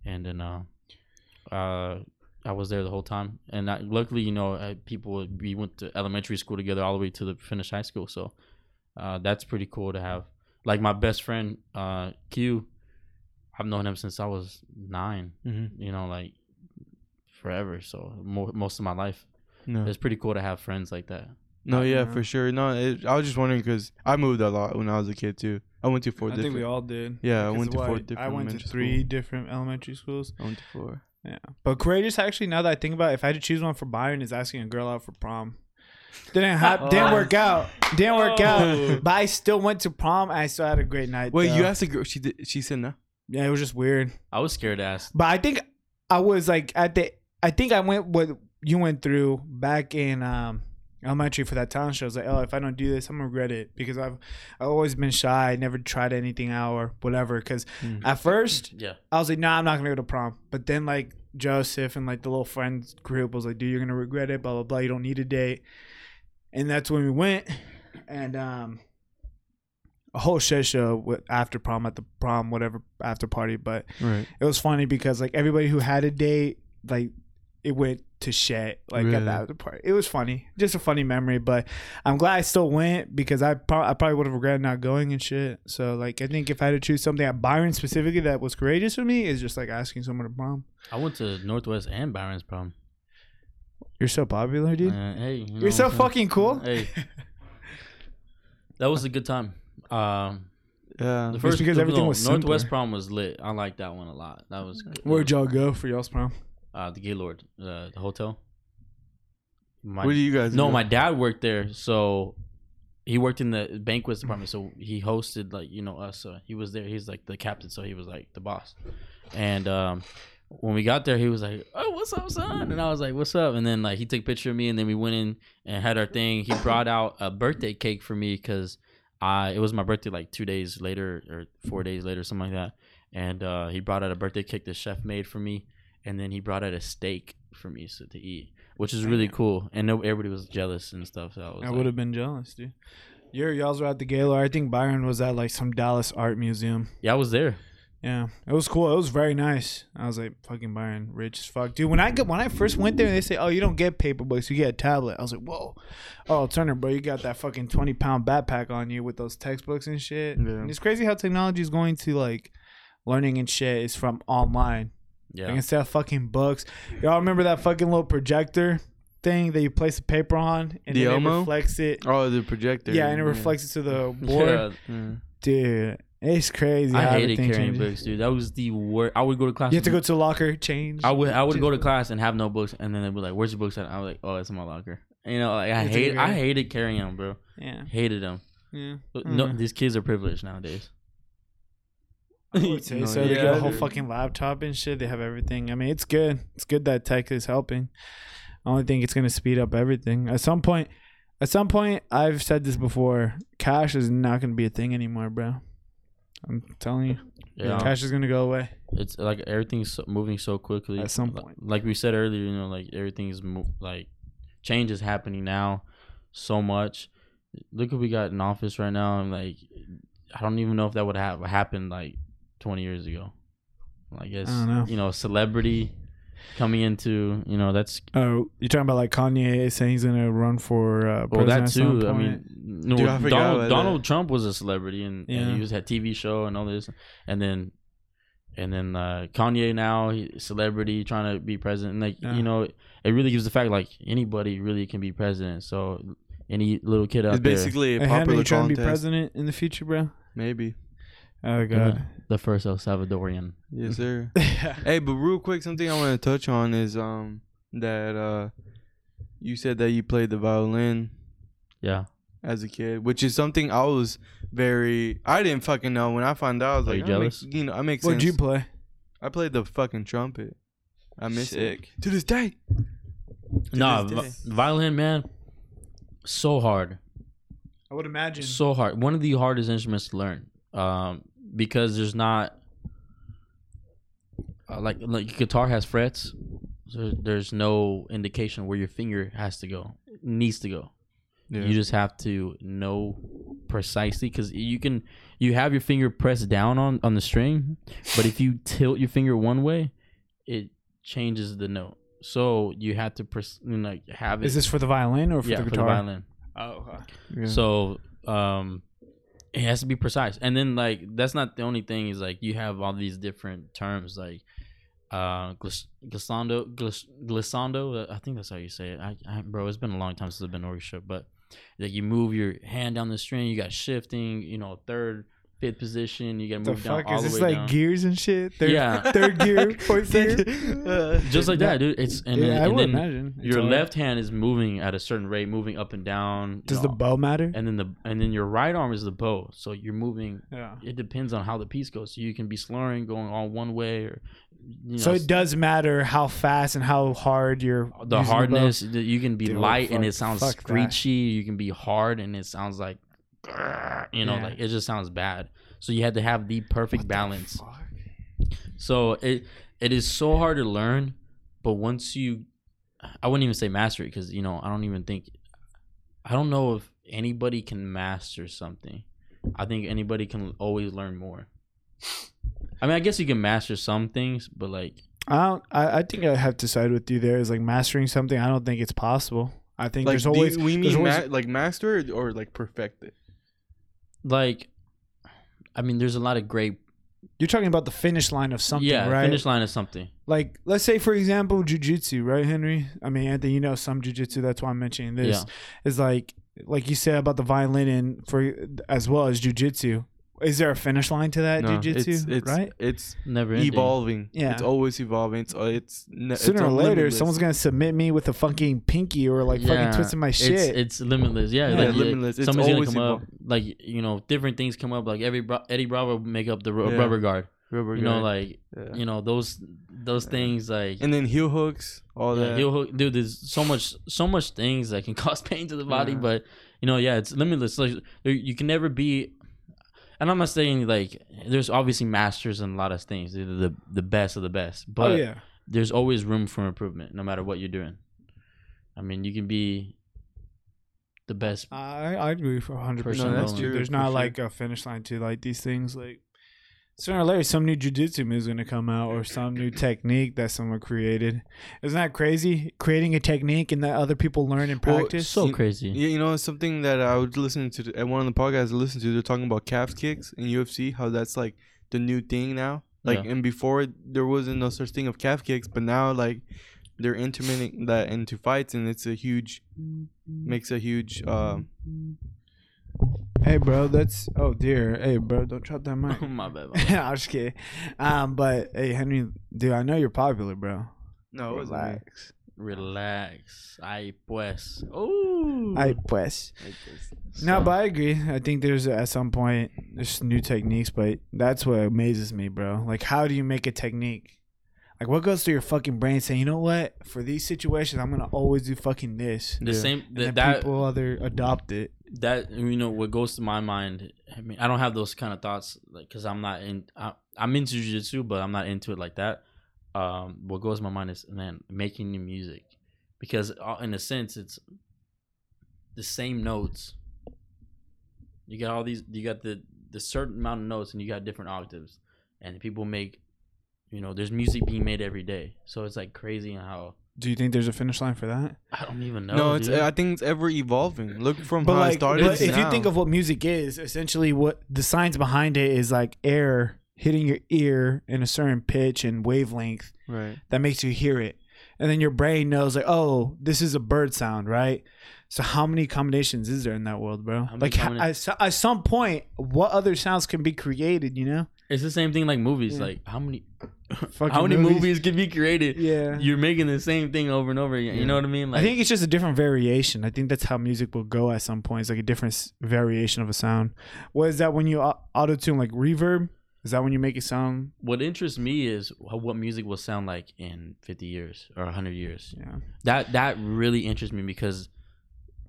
and then uh, uh. I was there the whole time, and I, luckily, you know, I, people we went to elementary school together all the way to the finished high school. So uh, that's pretty cool to have like my best friend uh q i've known him since i was 9 Mm-hmm. you know like forever so mo- most of my life No. it's pretty cool to have friends like that No, I yeah, know. for sure. No, it, I was just wondering because I moved a lot when I was a kid too. I went to four I different. think we all did. Yeah, I went to what, four I different went to three school. different elementary schools. I went to four. Yeah, but courageous actually. Now that I think about, it, if I had to choose one for Byron, is asking a girl out for prom. Didn't hap- didn't work out. Didn't work Oh. out. But I still went to prom. and I still had a great night. Wait, though. you asked a girl? She did. She said no. Yeah, it was just weird. I was scared to ask. But I think I was like at the. I think I went what you went through back in um, elementary for that talent show. I was like, oh, if I don't do this, I'm gonna regret it because I've I've always been shy, never tried anything out or whatever. Because Mm. at first Yeah. I was like, nah, I'm not gonna go to prom. But then like Joseph and like the little friends group was like, dude, you're gonna regret it. Blah blah blah. You don't need a date. And that's when we went, and um, a whole shit show with after prom at the prom whatever after party. But Right. it was funny because like everybody who had a date, like it went to shit like Really? at the after party. It was funny, just a funny memory. But I'm glad I still went because I pro- I probably would have regretted not going and shit. So like I think if I had to choose something at Byron specifically that was courageous for me is just like asking someone to prom. I went to Northwest and Byron's prom. You're so popular, dude. Uh, hey, you know You're so what I'm saying? fucking cool. Hey, that was a good time. Um, Yeah. the first because no, everything was Northwest simpler. prom was lit. I liked that one a lot. That was good. Where'd y'all go for y'all's prom? uh, the Gaylord, uh, the hotel. My, Where do you guys? no, go? my dad worked there, so he worked in the banquets department. So he hosted like you know us. So he was there. He's like the captain, so he was like the boss. And um, when we got there, he was like, "Oh, what's up, son?" And I was like, "What's up?" And then like he took a picture of me, and then we went in and had our thing. He brought out a birthday cake for me because I it was my birthday like two days later or four days later, something like that. And uh, he brought out a birthday cake the chef made for me, and then he brought out a steak for me so, to eat, which is really cool. And no, everybody was jealous and stuff. So I I like, would have been jealous, dude. Your y'all's were at the Gaylord. I think Byron was at like some Dallas art museum. yeah, I was there. Yeah, it was cool. It was very nice. I was like, fucking Byron, rich as fuck, dude. When I when I first went there, they say, oh, you don't get paper books, you get a tablet. I was like, whoa, oh Turner, bro, you got that fucking twenty pound backpack on you with those textbooks and shit. Yeah. And it's crazy how technology is going to like learning and shit is from online. Like Yeah, instead of fucking books, y'all remember that fucking little projector thing that you place the paper on and The then it reflects it. Oh, the projector. Yeah, and it reflects it to the board. Yeah. Yeah. Dude, it's crazy. I hated carrying changes. books, dude. That was the worst. I would go to class. You have to go to locker, change. I would I would go to class and have no books, and then they'd be like, "Where's your books?" at?" I was like, "Oh, it's in my locker." You know, like I It's hate I hated carrying them, bro. Yeah, Hated them. yeah. But No, these kids are privileged nowadays. I would say No, so. They yeah, get a whole dude. fucking laptop and shit. They have everything. I mean, it's good. It's good that tech is helping. I only think it's gonna speed up everything. At some point, at some point, I've said this before. Cash is not gonna be a thing anymore, bro. I'm telling you, Yeah, cash is gonna go away. it's like everything's moving so quickly. At some point. like we said earlier, you know, like everything's mo- like change is happening now so much. Look what we got in office right now, and like I don't even know if that would have happened like 20 years ago. Like, I guess I don't know. you know, celebrity coming into you know that's Oh, you're talking about like Kanye saying he's gonna run for uh, well that president at some too. I mean, no, Dude, I Donald Donald. Trump was a celebrity and, Yeah. and he was had TV show and all this, and then and then uh, Kanye now he, celebrity trying to be president. And like Yeah. you know, it really gives the fact like anybody really can be president. So any little kid out It's there, basically a Hey, Henry, popular you trying to be president in the future, bro? Maybe. Oh god. The first El Salvadorian. Yes, sir. hey, but real quick, something I want to touch on is um that uh you said that you played the violin Yeah, as a kid, which is something I was very I didn't fucking know when I found out. I was Are like, you "Oh, makes- jealous? you know, I make sense. What'd you play? I played the fucking trumpet. I miss Sick. it to this day. nah, this vi- day. violin man, so hard. I would imagine. so hard. One of the hardest instruments to learn, um, because there's not uh, like like guitar has frets. So there's no indication where your finger has to go, needs to go. Yeah. You just have to know precisely because you can you have your finger pressed down on on the string, but if you tilt your finger one way, it changes the note. So you have to pres- you know, like have it. Is this for the violin or for yeah, the for the guitar? violin. Oh, okay. Yeah. So um it has to be precise. And then like that's not the only thing is like you have all these different terms like uh glis- glissando glis- glissando uh, I think that's how you say it. I, I bro, it's been a long time since I've been orchestra, but like you move your hand down the string, you got shifting, you know, third, fifth position, you got to The move down fuck all is the this way like down. gears and shit? Third, Yeah. third gear, fourth gear. Just like that, dude. It's and yeah, then, I and would imagine. It's your left hand is moving at a certain rate, moving up and down. you Does the bow matter? and then the and then your right arm is the bow, so you're moving. Yeah. It depends on how the piece goes. So you can be slurring, going all one way, or you know, So it does matter how fast and how hard you're. the hardness. that you can be Dude, light and it sounds fuck that. screechy. You can be hard and it sounds like, you know, Yeah. like it just sounds bad. So you had to have the perfect What balance. fuck? So it it is so hard to learn, but once you, I wouldn't even say master it because you know I don't even think, I don't know if anybody can master something. I think anybody can always learn more. I mean, I guess you can master some things, but like, I don't. I, I think I have to side with you there. Is like mastering something. I don't think it's possible. I think Like, there's always. you- we there's mean always- ma- like master or like perfect it. Like, I mean, there's a lot of great, you're talking about the finish line of something, yeah, right? finish line of something. Like, let's say for example, jujitsu, right, Henry? I mean, Anthony, you know some jujitsu. That's why I'm mentioning this. Yeah. Is like, like you said about the violin and for as well as jujitsu. Is there a finish line to that No, jujitsu? it's it's right? it's Never ending. evolving. Yeah. it's always evolving. It's it's ne- it's Sooner or later, unlimitless. someone's gonna submit me with a fucking pinky or like Yeah, fucking twisting my shit. It's, it's limitless. Yeah, Yeah, like, limitless. It's Somebody's gonna always come up, like you know, different things come up. Like every Bra- Eddie Bravo make up the ru- Yeah. rubber guard. Rubber You know, like Yeah. you know those those things like and then heel hooks, all yeah, that. heel hook, dude. There's so much so much things that can cause pain to the body, Yeah. but you know, yeah, it's limitless. Like you can never be. And I'm not saying like there's obviously masters in a lot of things. They're the the best of the best, oh, but oh yeah. there's always room for improvement, no matter what you're doing. I mean, you can be the best. I I agree for 100. percent No, that's rolling. true. There's not sure. like a finish line to like these things. Like sooner or later, some new jujitsu move is gonna come out or some new technique that someone created. Isn't that crazy? Creating a technique and that other people learn and Well, practice. So You- crazy. Yeah, you know, something that I was listening to at one of the podcasts I listened to. They're talking about calf kicks in UFC, how that's like the new thing now. Like, Yeah. and before there wasn't no such thing of calf kicks, but now like they're implementing that into fights, and it's a huge makes a huge. Um, hey, bro, that's oh dear. Hey, bro, don't drop that mic. my bad. My bad. I'm just kidding. Um, but hey, Henry, dude, I know you're popular, bro. no, it wasn't me. Relax. Relax. Ay pues. Oh. I pues. No, but I agree. I think there's at some point there's new techniques, but that's what amazes me, bro. Like, how do you make a technique? Like, what goes through your fucking brain saying, you know what? For these situations, I'm gonna always do fucking this. the Yeah. same And th- then that people other adopt it. that you know what goes to my mind. I mean, I don't have those kind of thoughts like because I'm not in. I, I'm into jujitsu, but I'm not into it like that. Um, what goes to my mind is man making new music because uh, in a sense it's the same notes. You got all these. You got the the certain amount of notes, and you got different octaves, and people make. You know, there's music being made every day, so it's like crazy how Do you think there's a finish line for that? I don't even know. No, it's. dude. I think it's ever evolving. Look from But how I like, started. but to if you think of what music is, essentially what the science behind it is like air hitting your ear in a certain pitch and wavelength right, that makes you hear it. And then your brain knows like, oh, this is a bird sound, right? So how many combinations is there in that world, bro? Like at, at some point, what other sounds can be created? You know? It's the same thing like movies. Yeah. Like how many, Fucking how many movies. movies. can be created? Yeah. You're making the same thing over and over again. You know what I mean? Like I think it's just a different variation. I think that's how music will go at some point. It's like a different variation of a sound. What is that when you auto tune like reverb? Is that when you make it sound? what interests me is what music will sound like in 50 years or 100 years. Yeah. That that really interests me because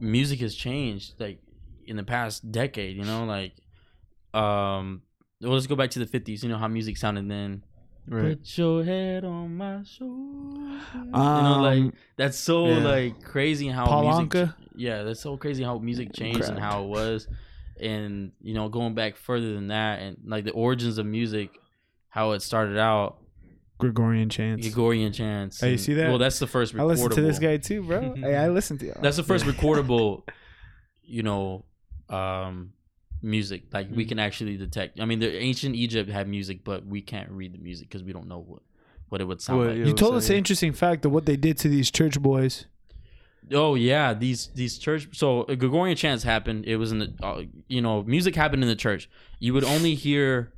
music has changed like in the past decade. You know, like um, well, let's go back to the 50s. You know how music sounded then. right. Put your head on my shoulder. you know, Um, like that's so yeah. like crazy how Paul music. Yeah, that's so crazy how music changed and how it was, and you know going back further than that and like the origins of music, how it started out. Gregorian chants. Gregorian chants. Hey, you see that? Well, that's the first. Recordable. I listen to this guy too, bro. hey, I listen to you. That's the first recordable, you know, um, music. Like we can actually detect. I mean, the ancient Egypt had music, but we can't read the music because we don't know what what it would sound What- like. yeah. You told so, us an interesting fact of what they did to these church boys. oh yeah, these these church. So a Gregorian chants happened. It was in the uh, you know music happened in the church. You would only hear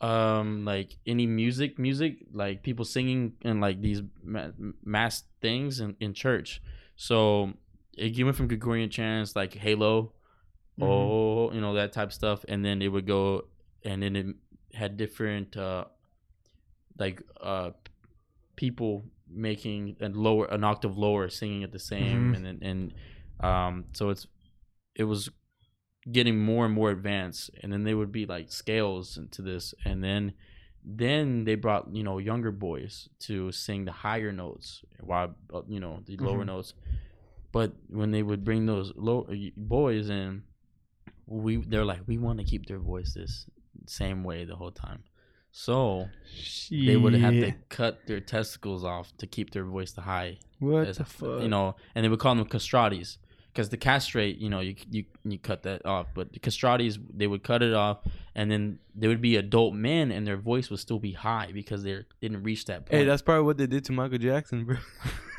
um like any music music like people singing and like these ma- mass things in, in church so it went from gregorian chants like halo Mhm. oh you know that type of stuff and then it would go and then it had different uh like uh people making a lower an octave lower singing at the same Mhm. and and um so it's it was getting more and more advanced and then they would be like scales into this and then then they brought you know younger boys to sing the higher notes while uh, you know the lower Mhm. notes but when they would bring those low boys in we they're like we want to keep their voices same way the whole time. So they would have to cut their testicles off to keep their voice high What as- the fuck? you know, and they would call them castratis because the castrate, you know, you you you cut that off, but the castratis they would cut it off, and then they would be adult men, and their voice would still be high because they didn't reach that point. Hey, that's probably what they did to Michael Jackson, bro.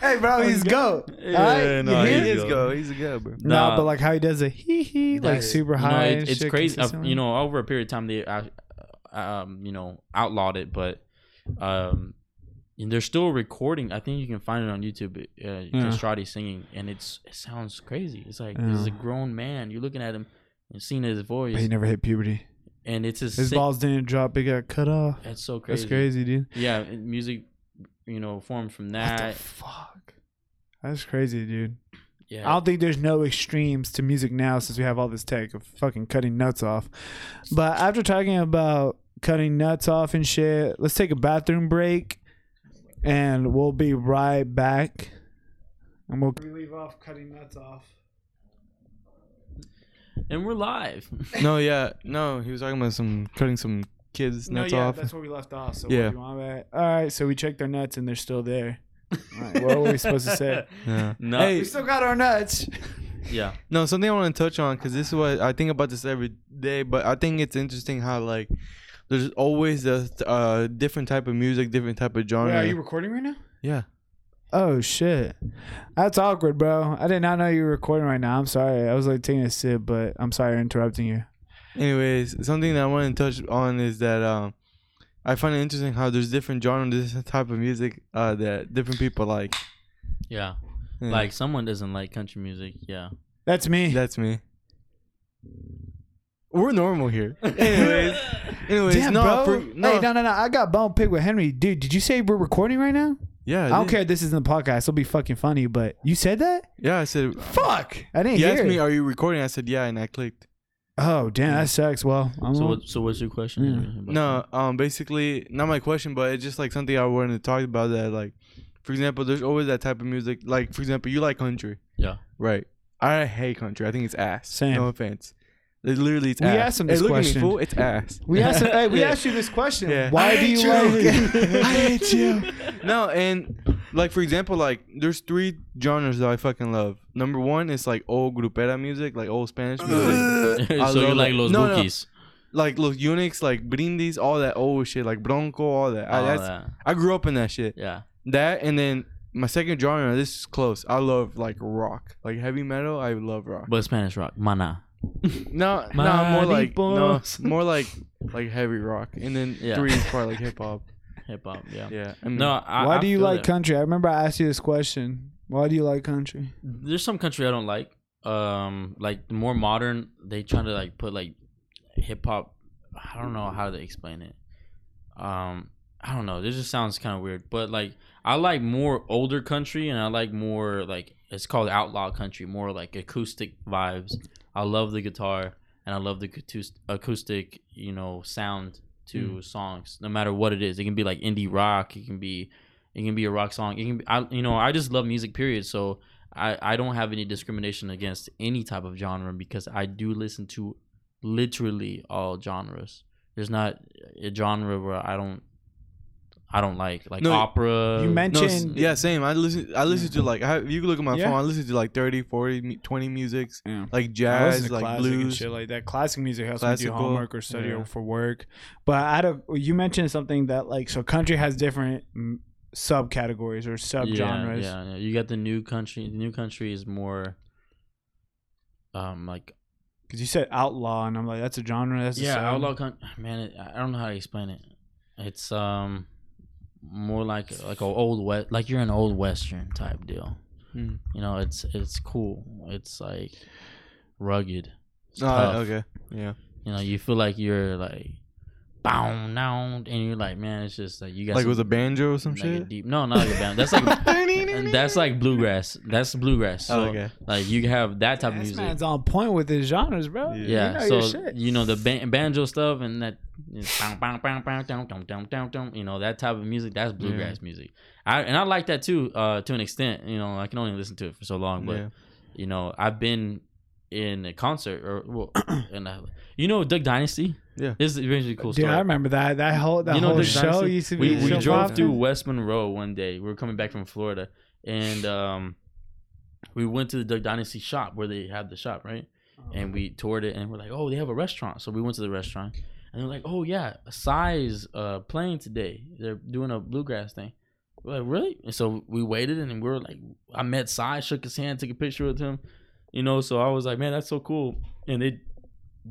hey, bro, he's goat. Yeah, Alright, no, you he's hear? he is go. go. He's a go, bro. Nah, Nah. but like how he does a hee hee, like That's- super you know, high. it- it's crazy. Uh, you know, over a period of time, they, uh, um, you know, outlawed it, but um, and they're still recording. I think you can find it on YouTube. Uh, Castrati singing, and it's it sounds crazy. It's like this is a grown man. You're looking at him and seeing his voice, But he never hit puberty. and it's his, His sick- balls didn't drop. It got cut off. That's so crazy. That's crazy, dude. Yeah, music, you know, formed from that. fuck? That's crazy, dude. Yeah. I don't think there's no extremes to music now since we have all this tech of fucking cutting nuts off. But after talking about cutting nuts off and shit, let's take a bathroom break and we'll be right back. And we'll we leave off cutting nuts off. and we're live. No, yeah, no. He was talking about some cutting some kids nuts No, nuts yeah, off. that's where we left off. So Yeah. yeah. All right, so we checked their nuts and they're still there. All right, what were we supposed to say? Yeah. No. Hey, We still got our nuts. yeah, No, something I want to touch on because this is what I think about this every day. But I think it's interesting how like there's always a uh, different type of music, different type of genre. Wait, are you recording right now? yeah. Oh shit, that's awkward, bro. I did not know you were recording right now. I'm sorry. I was like taking a sip, but I'm sorry for interrupting you. Anyways, something that I want to touch on is that um, I find it interesting how there's different genres, different type of music uh, that different people like. yeah. Yeah. Like someone doesn't like country music. Yeah. That's me. that's me. We're normal here. Anyways, anyways, Damn, no, bro. for- no, Hey, no, no, no. I got bone pick with Henry, dude. Did you say we're recording right now? yeah, I don't did. care. if This isn't a podcast. It'll be fucking funny. But you said that? Yeah, I said. Fuck. I didn't He hear asked me, it. "Are you recording?" I said, "Yeah," and I clicked. Oh damn, that sucks. Well, I'm So what? So what's your question? Yeah. Henry, about No, um, basically, not my question, but it's just like something I wanted to talk about. That, like, for example, there's always that type of music. Like, for example, you like country, Yeah. right? I hate country. I think it's ass. Same. No offense. It literally, it's We ass. asked him Hey, this look question. At me, fool. It's ass. we asked. hey, we Yeah. asked you this question. Yeah. Why do you hate like? I hate you. No, and like for example, like there's three genres that I fucking love. Number one is like old grupera music, like old Spanish music. so you like. Los No, no. Like los Bukis, like brindis, all that old shit, like bronco, all that. I, All that's, that. I grew up in that shit. Yeah. That and then my second genre, this is close. I love like rock, like heavy metal. I love rock. But Spanish rock, Maná. No, no, more like no, Maripos. more like like heavy rock. And then Yeah. three is probably like hip hop. Hip hop. Yeah. Yeah. I mean, No. I, Why I do you feel like it. country? I remember I asked you this question. Why do you like country? There's some country I don't like. Um, like the more modern, they try to like put like hip hop. I don't know how to explain it. Um, I don't know. This just sounds kind of weird, but like I like more older country, and I like more like it's called outlaw country, more like acoustic vibes. I love the guitar, and I love the acoustic, you know, sound to hmm. songs. No matter what it is, it can be like indie rock. It can be, it can be a rock song. It can be, I, you know, I just love music. Period. So I, I don't have any discrimination against any type of genre because I do listen to literally all genres. There's not a genre where I don't I don't like like No, opera. you No, mentioned s- yeah, same. I listen. I listen to like. I, if you can look at my Yeah. phone, I listen to like 30, 40, mu- 20 musics, Yeah. like I listen jazz, to like classic and blues. shit like that. Classic music helps me do Classical, homework or study yeah. for work. But I had a, you mentioned something that like so country has different mm, subcategories or subgenres. Yeah, yeah, yeah. You got the new country. The new country is more, um, like Because you said outlaw, and I'm like, that's a genre. That's a yeah, sub. outlaw. Con- man, it, I don't know how to explain it. It's um, more like like a old west, like you're an old western type deal. Mm. You know, it's it's cool. It's like rugged. It's Oh, tough. okay. Yeah. You know, you feel like you're like bound down, and you're like, man, it's just like you got Like some, with a banjo or some like shit. deep. No, not like a band. That's like that's like bluegrass. That's bluegrass. So Oh, okay. like you have that type of This music. man's on point with his genres, bro. Yeah. You Yeah, know your so shit. you know the ban- banjo stuff and that you know that type of music. That's bluegrass music. I and I like that too, uh, to an extent. You know, I can only listen to it for so long, but Yeah. you know, I've been in a concert or well, and I, you know, Duck Dynasty. Yeah. this is a really cool Dude, story. I remember that. That whole that You know whole Duck show Dynasty? used to be. we we drove popular. through West Monroe one day. We were coming back from Florida, and um, we went to the Duck Dynasty shop where they have the shop, right? And we toured it, and we're like, oh, they have a restaurant. So we went to the restaurant, and they're like, oh yeah, Size uh playing today. They're doing a bluegrass thing. We're like, really? And so we waited, and we were like, I met Size, shook his hand, took a picture with him, you know. So I was like, man, that's so cool. And they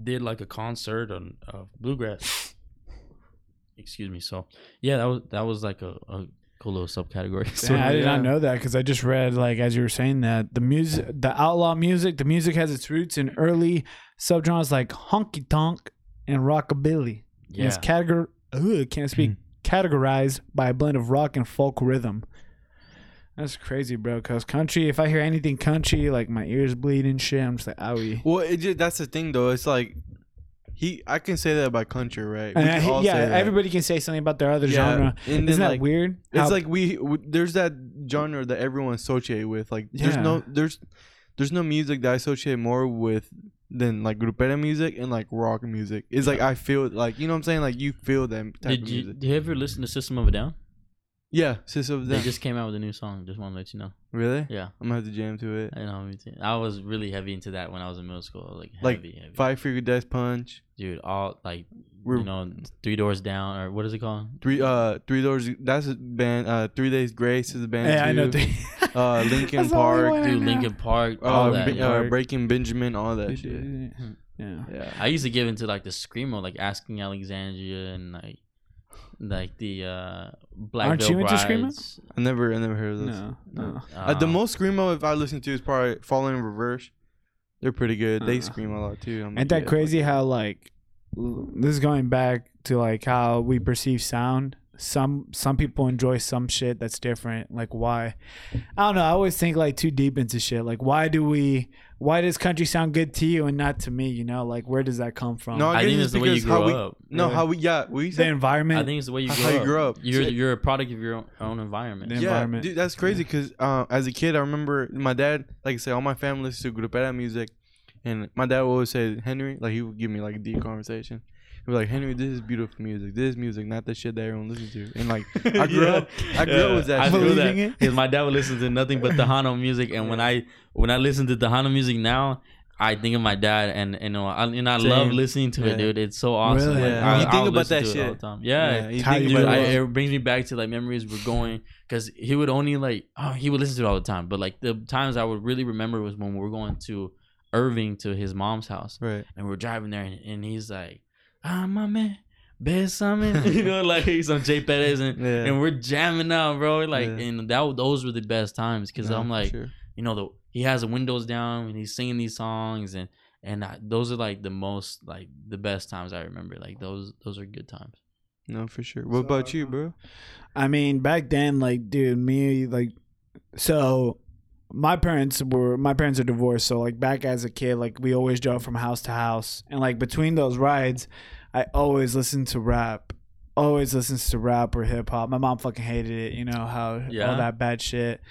did like a concert on uh, bluegrass. Excuse me. So yeah, that was that was like a, a cool little subcategory. So Yeah, I did yeah. not know that because I just read like as you were saying that the music, the outlaw music, the music has its roots in early subgenres like honky tonk and rockabilly. And It's categor ugh, can't speak hmm. categorized by a blend of rock and folk rhythm. That's crazy, bro. Cause country, if I hear anything country, like my ears bleed and shit, I'm just like, owie. Well, it just, that's the thing though. It's like he. I can say that about country, right? We And can I- all yeah, say that. everybody can say something about their other Yeah, genre. and Isn't that like, weird? It's How- like we w- there's that genre that everyone associate with. Like there's Yeah. no there's there's no music that I associate more with than like grupera music and like rock music. It's like I feel like you know what I'm saying. Like you feel them type Did of you, music. did you ever listen to System of a Down? Yeah, Sister of a Down. They just came out with a new song. Just want to let you know. really? Yeah, I'm gonna have to jam to it. I know. Me too. I was really heavy into that when I was in middle school. Like Like, heavy, heavy. Five Finger Death Punch. dude. All like We're you know, three doors down or what is it called? three uh three doors. That's a band. Uh, Three Days Grace is a band. yeah, I know. too. th- Uh, Linkin That's the only Park. Dude. Linkin Park, all Uh, that. Be- uh, Breaking Benjamin, all that shit. Yeah. Yeah. I used to give into like the screamo, like asking Alexandria and like like the uh Black Aren't Veil you into screamo? I never, I never heard of those. No, no. Uh, the Um, most screamo if I listen to is probably Falling in Reverse. They're pretty good. They Uh. scream a lot too. I'm Ain't like, that yeah, crazy fuck how like l- this is going back to like how we perceive sound. Some some people enjoy some shit that's different. Like why? I don't know. I always think like too deep into shit. Like why do we? Why does country sound good to you and not to me? You know, like where does that come from? No, I guess think it's it's the way you because how grew we- up. No, Really? how we yeah we the environment. I think it's the way you How grew you up. grew up. You're Shit. you're a product of your own, own environment. The yeah, environment. dude, that's crazy because uh, as a kid I remember my dad like I said all my family listens to grupera music, and my dad would always say Henry like he would give me like a deep conversation. He'd be like Henry, this is beautiful music. This is music, not the shit that everyone listens to. And like I grew Yeah. up, I grew up with that. I shit. feel that because my dad would listen to nothing but Tejano music, and when I when I listen to Tejano music now, I think of my dad, and and, you know, I, and I love listening to Yeah. it, dude. It's so awesome. Really? Like, Yeah. I, You think I'll about that shit all the time. Yeah, you think you about Dude, I, it brings me back to like memories we're going because he would only like oh he would listen to it all the time, but like the times I would really remember was when we were going to Irving to his mom's house, Right. and we're driving there, and, and he's like, ah my man, Besame, you know, like some Jay Perez, and, Yeah. and we're jamming out, bro. Like, Yeah. and that those were the best times because No, I'm like, sure. you know, the he has the windows down and he's singing these songs, and and I, those are like the most like the best times I remember. Like those those are good times. no, for sure. What about you, bro? I mean, back then, like, dude, me, like, so my parents were, my parents are divorced. So, like, back as a kid, like, we always drove from house to house. And, like, between those rides, I always listened to rap. Always listens to rap or hip hop. My mom fucking hated it, you know, how Yeah. all that bad shit.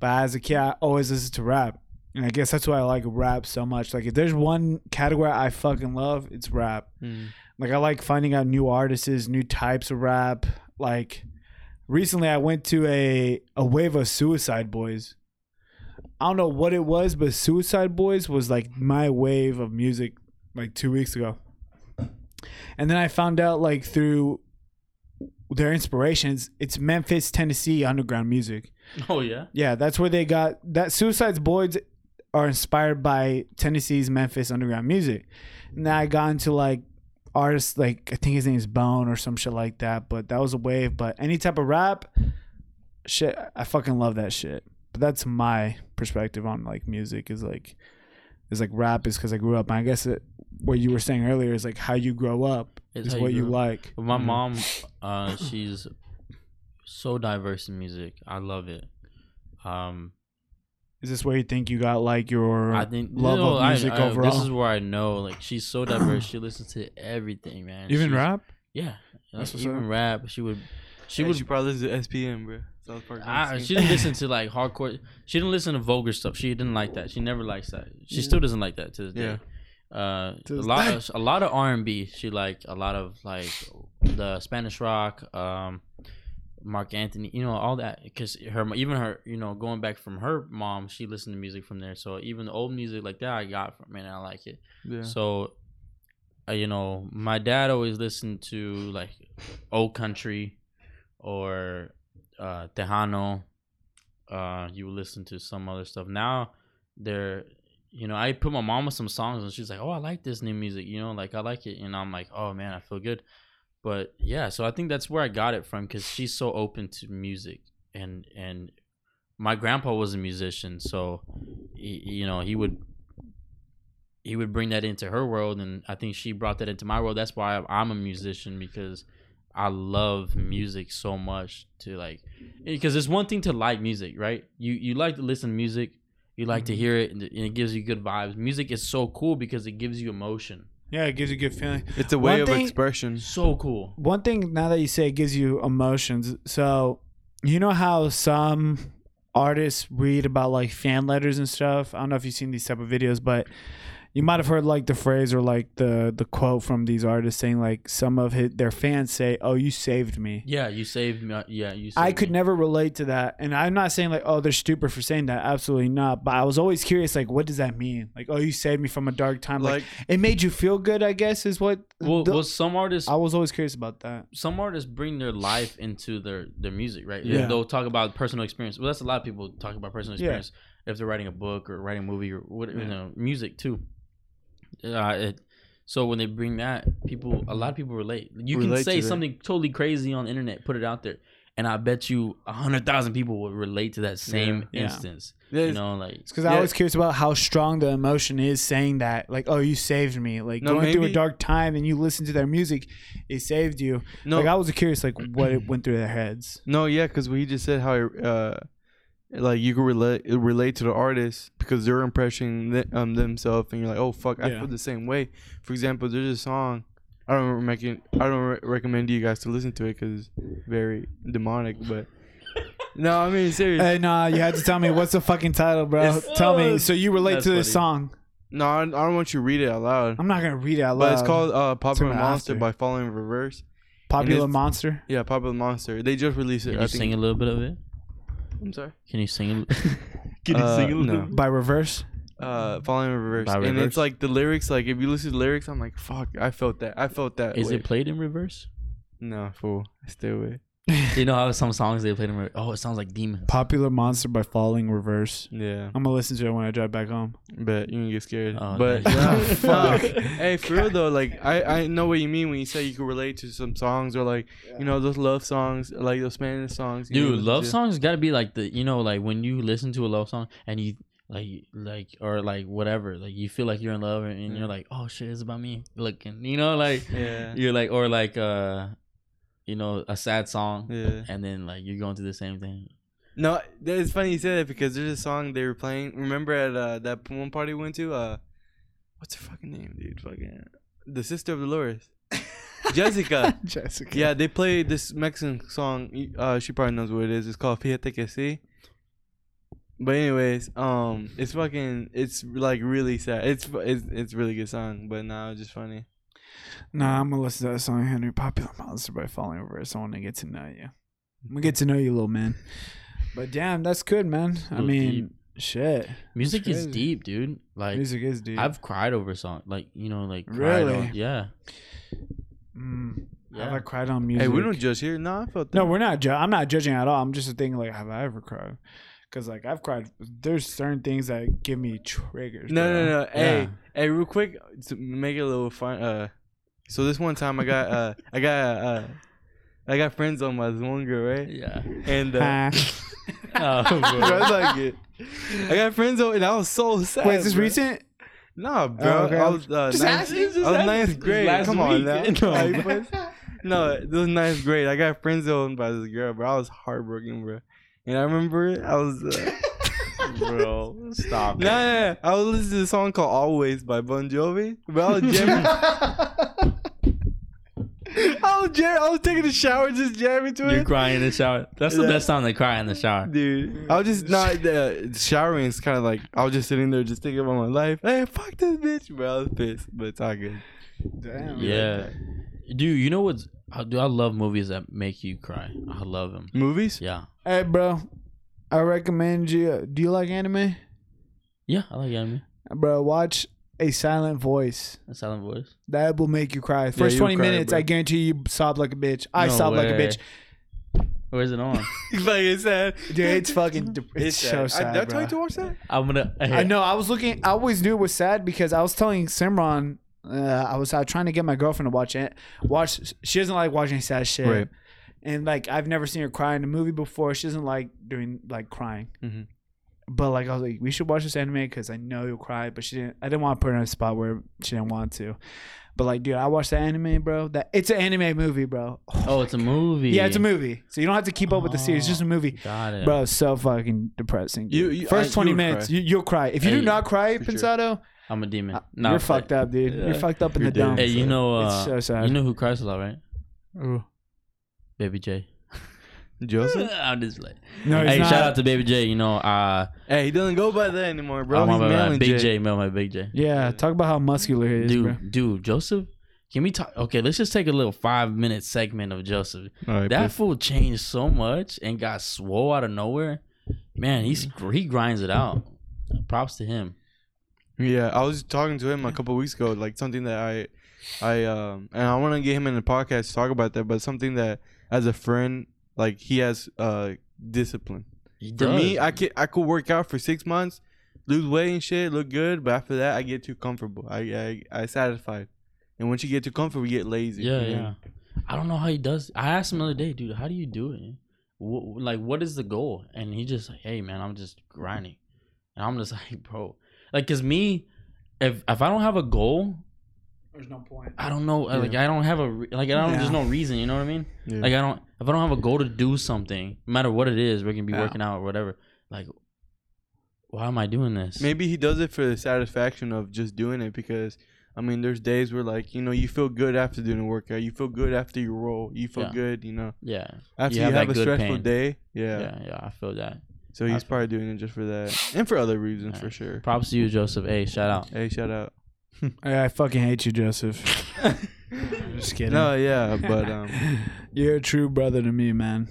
But as a kid, I always listened to rap. And I guess that's why I like rap so much. Like, if there's one category I fucking love, it's rap. Mm. Like I like finding out new artists, new types of rap. Like recently I went to a a wave of Suicide Boys. I don't know what it was, but Suicide Boys was like my wave of music like 2 weeks ago. And then I found out like through their inspirations. It's Memphis, Tennessee underground music. Oh yeah. Yeah, that's where they got that. Suicide Boys are inspired by Tennessee's Memphis underground music. And then I got into like artists like I think his name is Bone or some shit like that. But that was a wave. But any type of rap, shit, I fucking love that shit. But that's my perspective on like music is like is like rap is because I grew up. And I guess it, what you were saying earlier is like how you grow up It's is how what you grow up. like. But my Mhm. mom, uh, she's so diverse in music. I love it. Um, Is this where you think you got like your I think love no, of music I- overall? This is where I know, like, she's so diverse. she listens to everything, man. even She's- rap? Yeah, That's like, what's even up. rap. She would. She She would. She probably listen to SPM, bro. South Park. I, she didn't listen to like hardcore. She didn't listen to vulgar stuff. She didn't like that. She never likes that. She Yeah. still doesn't like that to this Yeah. day. Uh, a lot, day. of, a lot of R and B. She liked a lot of like the Spanish rock, um, Marc Anthony. You know all that because her even her you know going back from her mom, she listened to music from there. So even the old music like that, I got from it. and I like it. yeah. So, uh, you know, my dad always listened to like old country or uh, Tejano. Uh, you listen to some other stuff. Now, they're, you know, I put my mom with some songs and she's like, "Oh, I like this new music," you know, like I like it, and I'm like, "Oh man, I feel good." But yeah, so I think that's where I got it from because she's so open to music, and and my grandpa was a musician, so he, you know he would he would bring that into her world and i think she brought that into my world that's why i'm a musician because i love music so much to like because it's one thing to like music right you you like to listen to music you like to Mhm. hear it and it and it gives you good vibes music is so cool because it gives you emotion Yeah, it gives you a good feeling. it's a way One of thing- expression. so cool One thing now that you say it gives you emotions. So you know how some artists read about like fan letters and stuff. I don't know if you've seen these type of videos, but you might have heard like the phrase or like the the quote from these artists saying like some of his, their fans say, "Oh, you saved me." yeah you saved me uh, yeah you saved I could me. never relate to that, and I'm not saying like, "Oh, they're stupid for saying that." Absolutely not. But I was always curious, like, what does that mean? Like, "Oh, you saved me from a dark time." Like, Like, it made you feel good. I guess is what. well, the- well some artists I was always curious about that. some artists bring their life into their their music, right? Yeah. They'll talk about personal experience. Well, that's a lot of people talk about personal experience. Yeah. if they're writing a book or writing a movie or what you know, music too. Uh, it, so when they bring that, people a lot of people relate. You can say to that. something totally crazy on the internet, put it out there, and I bet you a hundred thousand people will relate to that same Yeah. instance. yeah, You know, like It's because I Yeah. was curious about how strong the emotion is saying that, like, "Oh, you saved me." Like No, going through a dark time and you listen to their music, it saved you. no, Like I was curious, like what it went through their heads. no, yeah, because we just said how, uh, like you can relate relate to the artist because they're impressing th- um themselves, and you're like, oh fuck, I Yeah. feel the same way. For example, there's a song. I don't recommend. I don't re- recommend you guys to listen to it because it's very demonic. But no, I mean seriously. Hey, nah, you had to tell me what's the fucking title, bro. It's- tell me. So you relate to this funny. song? no, I, I don't want you to read it out loud. I'm not gonna read it out loud. But it's called uh, Popular Monster after. by Falling Reverse. Popular Monster. Yeah, Popular Monster. They just released it. can I you think. sing a little bit of it? I'm sorry. Can you sing? it? Can you sing a little? By Reverse. Uh, Falling Reverse. By And Reverse? it's like the lyrics. Like if you listen to the lyrics, I'm like, fuck, I felt that. I felt that. Is way. it played in reverse? No, fool. Stay away. you know how some songs they played in reverse? Oh, it sounds like demons. Popular Monster by Falling Reverse. Yeah, I'm gonna listen to it when I drive back home. but you can get scared. Oh, but nice. nah, Fuck. hey, for real though, like I I know what you mean when you say you can relate to some songs or like you know those love songs, like those Spanish songs. you Dude, listen love to. songs got to be like the you know like when you listen to a love song and you like like or like whatever like you feel like you're in love and Yeah. you're like oh shit it's about me looking you know like Yeah. you're like or like uh you know a sad song Yeah. and then like you're going through the same thing. No, it's funny you say that because there's a song they were playing. Remember at uh, that one party we went to? Uh, what's her fucking name, dude? Fucking the sister of Dolores, Jessica. Jessica. Yeah, they played this Mexican song. Uh, she probably knows what it is. It's called Fíjate que sí. But anyways, um, it's fucking, it's like really sad. It's it's it's really good song, but now it's just funny. Nah, I'm gonna listen to that song, Henry. Popular Monster by Falling Reverse. I want to get to know you. I'm gonna get to know you, little man. But damn, that's good, man. I mean, deep. shit. Music is deep, dude. Like Music is deep. I've cried over a song, like you know, like Really? on- yeah. Mm. Have I cried on music? Hey, we don't judge here. No, I felt that. No, we're not. Ju- I'm not judging at all. I'm just thinking like, have I ever cried? Because like I've cried. There's certain things that give me triggers. No, bro. no, no. Hey, hey, real quick to make it a little fun. Uh, so this one time I got uh, I got uh, I got friends on by this one girl, right? Yeah. And uh. Oh, bro, I like it. I got friends on, and I was so sad. Wait, is this bro. recent? Nah, bro. Oh, okay. I was uh, Just ninth, asking, I was ninth grade. Last Come on week. now. No. No, it was ninth grade. I got friend zoned by this girl, bro. I was heartbroken, bro. And I remember it, I was. Uh, Bro, stop. Nah, nah, nah. I was listening to a song called "Always" by Bon Jovi. But I was jamming. I was jam- I was taking a shower, just jamming to it. You're crying in the shower. That's the Yeah. best time to cry in the shower. Dude, I was just not uh, showering. It's kind of like I was just sitting there, just thinking about my life. Hey, fuck this bitch, bro. I was pissed, but it's all good. Damn. Yeah. Dude, you know what's I do I love movies that make you cry. I love them. Movies? Yeah. Hey, bro. I recommend you. Do you like anime? Yeah, I like anime. Bro, watch A Silent Voice. A silent voice. That will make you cry. First you'll 20 cry, minutes, bro. I guarantee you sob like a bitch. I No sob like a bitch. Where's it on? like I said, Dude, it's fucking. de- It's, so sad. I, did I bro. tell you to watch that? I'm gonna I know. I was looking. I always knew it was sad because I was telling Simran. Uh, I was trying to get my girlfriend to watch it. Watch. She doesn't like watching sad shit. Right. And like I've never seen her cry in a movie before. She doesn't like doing like crying. Mhm. But like I was like, we should watch this anime because I know you'll cry. But she didn't. I didn't want to put her in a spot where she didn't want to. But like, dude, I watched the anime, bro. That it's an anime movie, bro. Oh, it's a movie. Yeah, it's a movie. So you don't have to keep up with the series. It's just a movie. Got it. Bro, so fucking depressing. You- you- First I- twenty you minutes, cry. you, you'll cry. If you Hey, do not cry, for sure. Pensado, I'm a demon. uh, Nah, you're but- fucked up, dude. Yeah. You're fucked up in You're the dead. Hey, you know, uh, it's so sad. you know who cries a lot, right? Ooh. Baby J. Joseph? I'm just like, No, he's hey, not. shout out to Baby J. You know, uh, hey, he doesn't go by that anymore, bro. my He's bad, Maryland Big J. J, Mel, my Big J. Yeah, talk about how muscular he is, dude, bro. dude, Joseph. Can we talk? Okay, let's just take a little five minute segment of Joseph. All right, That please. fool changed so much and got swole out of nowhere. Man, he's he grinds it out. Props to him. Yeah, I was talking to him a couple weeks ago, like something that I, I um, and I want to get him in the podcast to talk about that, but something that as a friend, like he has uh discipline. He For me. I could I could work out for six months, lose weight and shit, look good, but after that, I get too comfortable. I I I satisfied, and once you get too comfortable, you get lazy. yeah, you know? yeah. I don't know how he does. I asked him the other day, dude, how do you do it? Wh- like, what is the goal? And he just like, hey, man, I'm just grinding, and I'm just like, bro, like, cause me, if if I don't have a goal, There's no point. I don't know. Uh, like, I don't have a re- like, I don't. There's no reason. You know what I mean? Yeah. Like I don't if I don't have a goal to do something, no matter what it is, we can be Yeah. working out or whatever. Like, why am I doing this? Maybe he does it for the satisfaction of just doing it because I mean there's days where like, you know, you feel good after doing a workout. You feel good after you roll. You feel Yeah. good, you know. Yeah, After You you, have have, a stressful pain. day. yeah, Yeah. yeah, I feel that. So he's feel- probably doing it just for that. And for other reasons Yeah. for sure. Props to you, Joseph. Hey, shout out. Hey, shout out. I, I fucking hate you, Joseph. Just kidding. No, yeah, but um You're a true brother to me, man.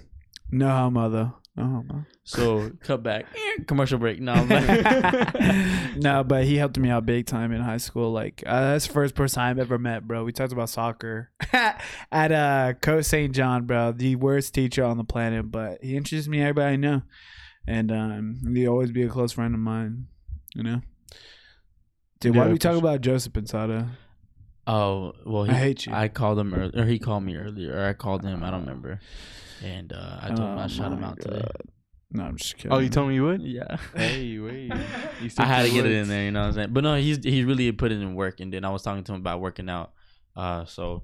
No homo though. No homo. So cut back, commercial break. No, I'm like- no, but he helped me out big time in high school. Like uh, that's the first person I've ever met, bro. We talked about soccer at uh Coach St. John, bro. The worst teacher on the planet, but he introduced me to everybody I know, and um, he'd always be a close friend of mine. You know. Dude, why Yeah, do we for talk sure. about Joseph Pensado? oh well, he, I hate you. I called him earlier, or he called me earlier, or I called him. I don't remember. And uh, I told him I Oh shot him my out today. No, I'm just kidding. Oh, you told me you would? Yeah. Hey, wait. I had to your get it in there, you know what I'm saying? But no, he's he really put it in work and then I was talking to him about working out. Uh so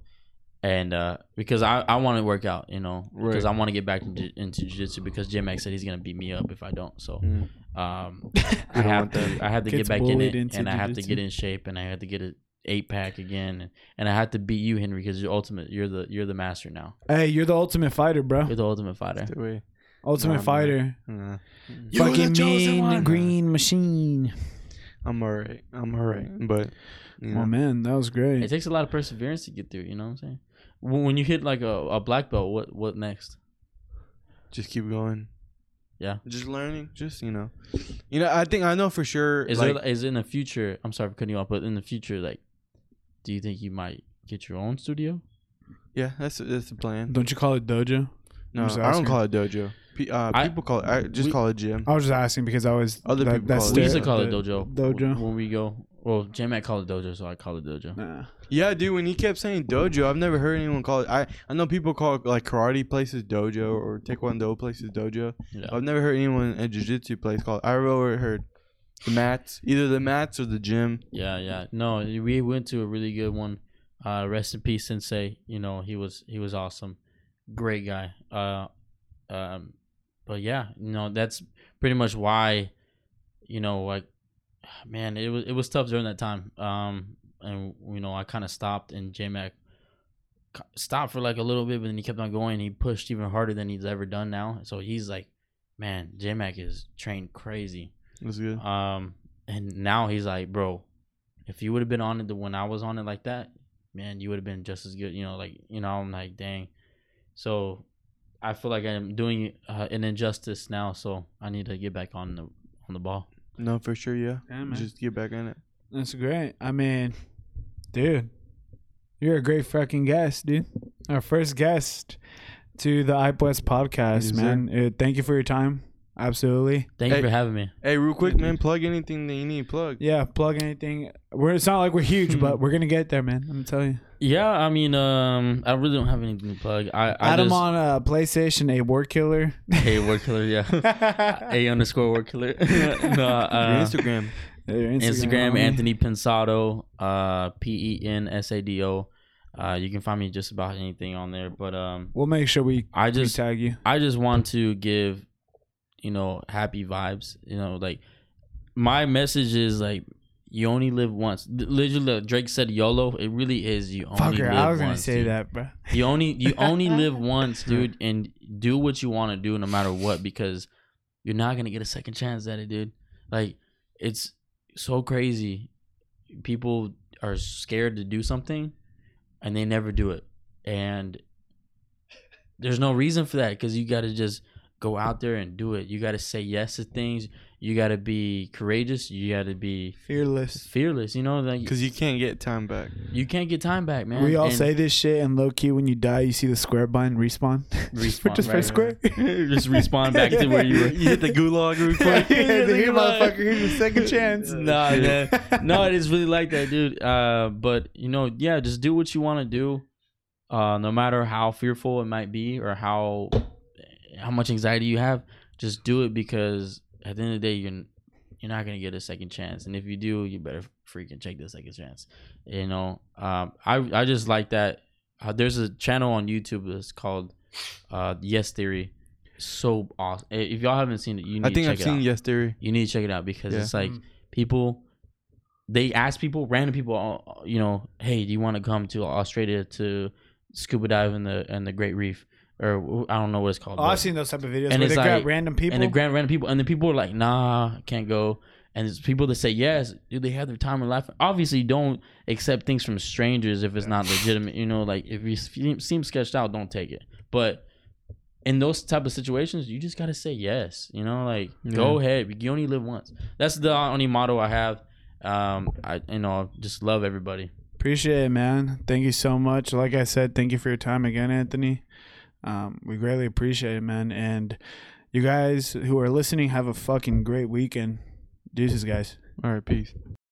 and uh because I, I want to work out, you know, because Right. I want to get back into, into jiu-jitsu because J Mac said he's going to beat me up if I don't. So Mm. Um I have to I have to get back in it and I have to jiu-jitsu. get in shape and I have to get a eight pack again and, and I have to beat you Henry because you're ultimate you're the you're the master now. Hey, you're the ultimate fighter, bro. You're the ultimate fighter. Ultimate Nah, fighter. Nah. You're Fucking chosen mean one. green machine. I'm alright. I'm alright. But you know, Oh man, that was great. It takes a lot of perseverance to get through, you know what I'm saying? When when you hit like a, a black belt, what what next? just keep going. Yeah. Just learning. Just you know. You know, I think I know for sure. Is like, there is in the future? I'm sorry for cutting you off, but in the future, like, do you think you might get your own studio? Yeah, that's that's the plan. Don't you call it dojo? No, I don't call it dojo. Pe- uh, I- people call it. I just we- call it gym. I was just asking because I was Other that, people that's call it we used to call it dojo. Dojo. when we go. Well, J Mac called it dojo, so I call it dojo. Nah. Yeah, dude. When he kept saying dojo, I've never heard anyone call it. I I know people call it like karate places dojo or taekwondo places dojo. Yeah. I've never heard anyone at jiu-jitsu place call it. I really heard the mats, either the mats or the gym. Yeah, yeah. No, we went to a really good one. Uh, rest in peace, Sensei. You know, he was he was awesome, great guy. Uh, um, but yeah, you know that's pretty much why, you know, like, man, it was it was tough during that time. Um, and you know, I kind of stopped, and J Mac stopped for like a little bit, but then he kept on going. He pushed even harder than he's ever done now. So he's like, man, J Mac is trained crazy. Was good. Um, and now he's like, bro, if you would have been on it the- when I was on it like that, man, you would have been just as good. You know, like you know, I'm like, dang. So I feel like I'm doing uh, an injustice now. So I need to get back on the on the ball. No, for sure. Yeah. Yeah. Just get back in it. That's great. I mean, dude, you're a great fucking guest, dude. Our first guest to the West podcast, Yes, man. Uh, thank you for your time. Absolutely. Thank Hey. you for having me. Hey, real quick, man. Plug anything that you need. Plug. Yeah, plug anything. We're it's not like we're huge, but we're gonna get there, man. I'm telling you. Yeah, I mean, um, I really don't have anything to plug. I, I Add him just, on uh, PlayStation, a word killer. A word killer, yeah. A underscore word killer. no, Your uh, Instagram. Your Instagram, homie. Anthony Pensado, uh, P E N S A D O. Uh, you can find me just about anything on there. But um, We'll make sure we I just tag you. I just want to give, you know, happy vibes. You know, like my message is like you only live once. Literally, Drake said YOLO. It really is you only Fucker, live I was gonna once, say dude. that, bro. You only you only live once, dude, and do what you want to do no matter what because you're not gonna get a second chance at it, dude. Like it's so crazy. People are scared to do something and they never do it. And there's no reason for that because you got to just go out there and do it. You got to say yes to things. You got to be courageous. You got to be Fearless. fearless. You know, like Because you can't get time back. you can't get time back, man. we all And- say this shit, and low key, when you die, you see the square button respawn. Respawn, just right, press square. just respawn back to where you were. You hit the gulag real quick. yeah, the Think motherfucker, here's your second chance. Nah, man. No, it is really like that, dude. Uh, but you know, yeah, just do what you want to do. Uh, no matter how fearful it might be or how how much anxiety you have, just do it because at the end of the day, you're you're not gonna get a second chance, and if you do, you better freaking take the second chance. You know, um, I I just like that. Uh, there's a channel on YouTube that's called uh, Yes Theory. So awesome! If y'all haven't seen it, you need I think to I've it seen out Yes Theory. you need to check it out because Yeah. it's like Mm. people they ask people random people uh, you know hey do you want to come to australia to scuba dive in the in the great reef or i don't know what it's called Oh, I've seen those type of videos And where it's they grab random people. and the grand random people and the people are like nah can't go and it's people that say yes do they have their time in life obviously don't accept things from strangers if it's not legitimate you know like if you seem, seem sketched out don't take it but in those type of situations you just gotta say yes you know like go ahead you only live once that's the only motto i have um i you know just love everybody Appreciate it, man. Thank you so much. Like I said, thank you for your time again, Anthony. Um, we greatly appreciate it, man. And you guys who are listening, have a fucking great weekend. Deuces, guys. All right, peace.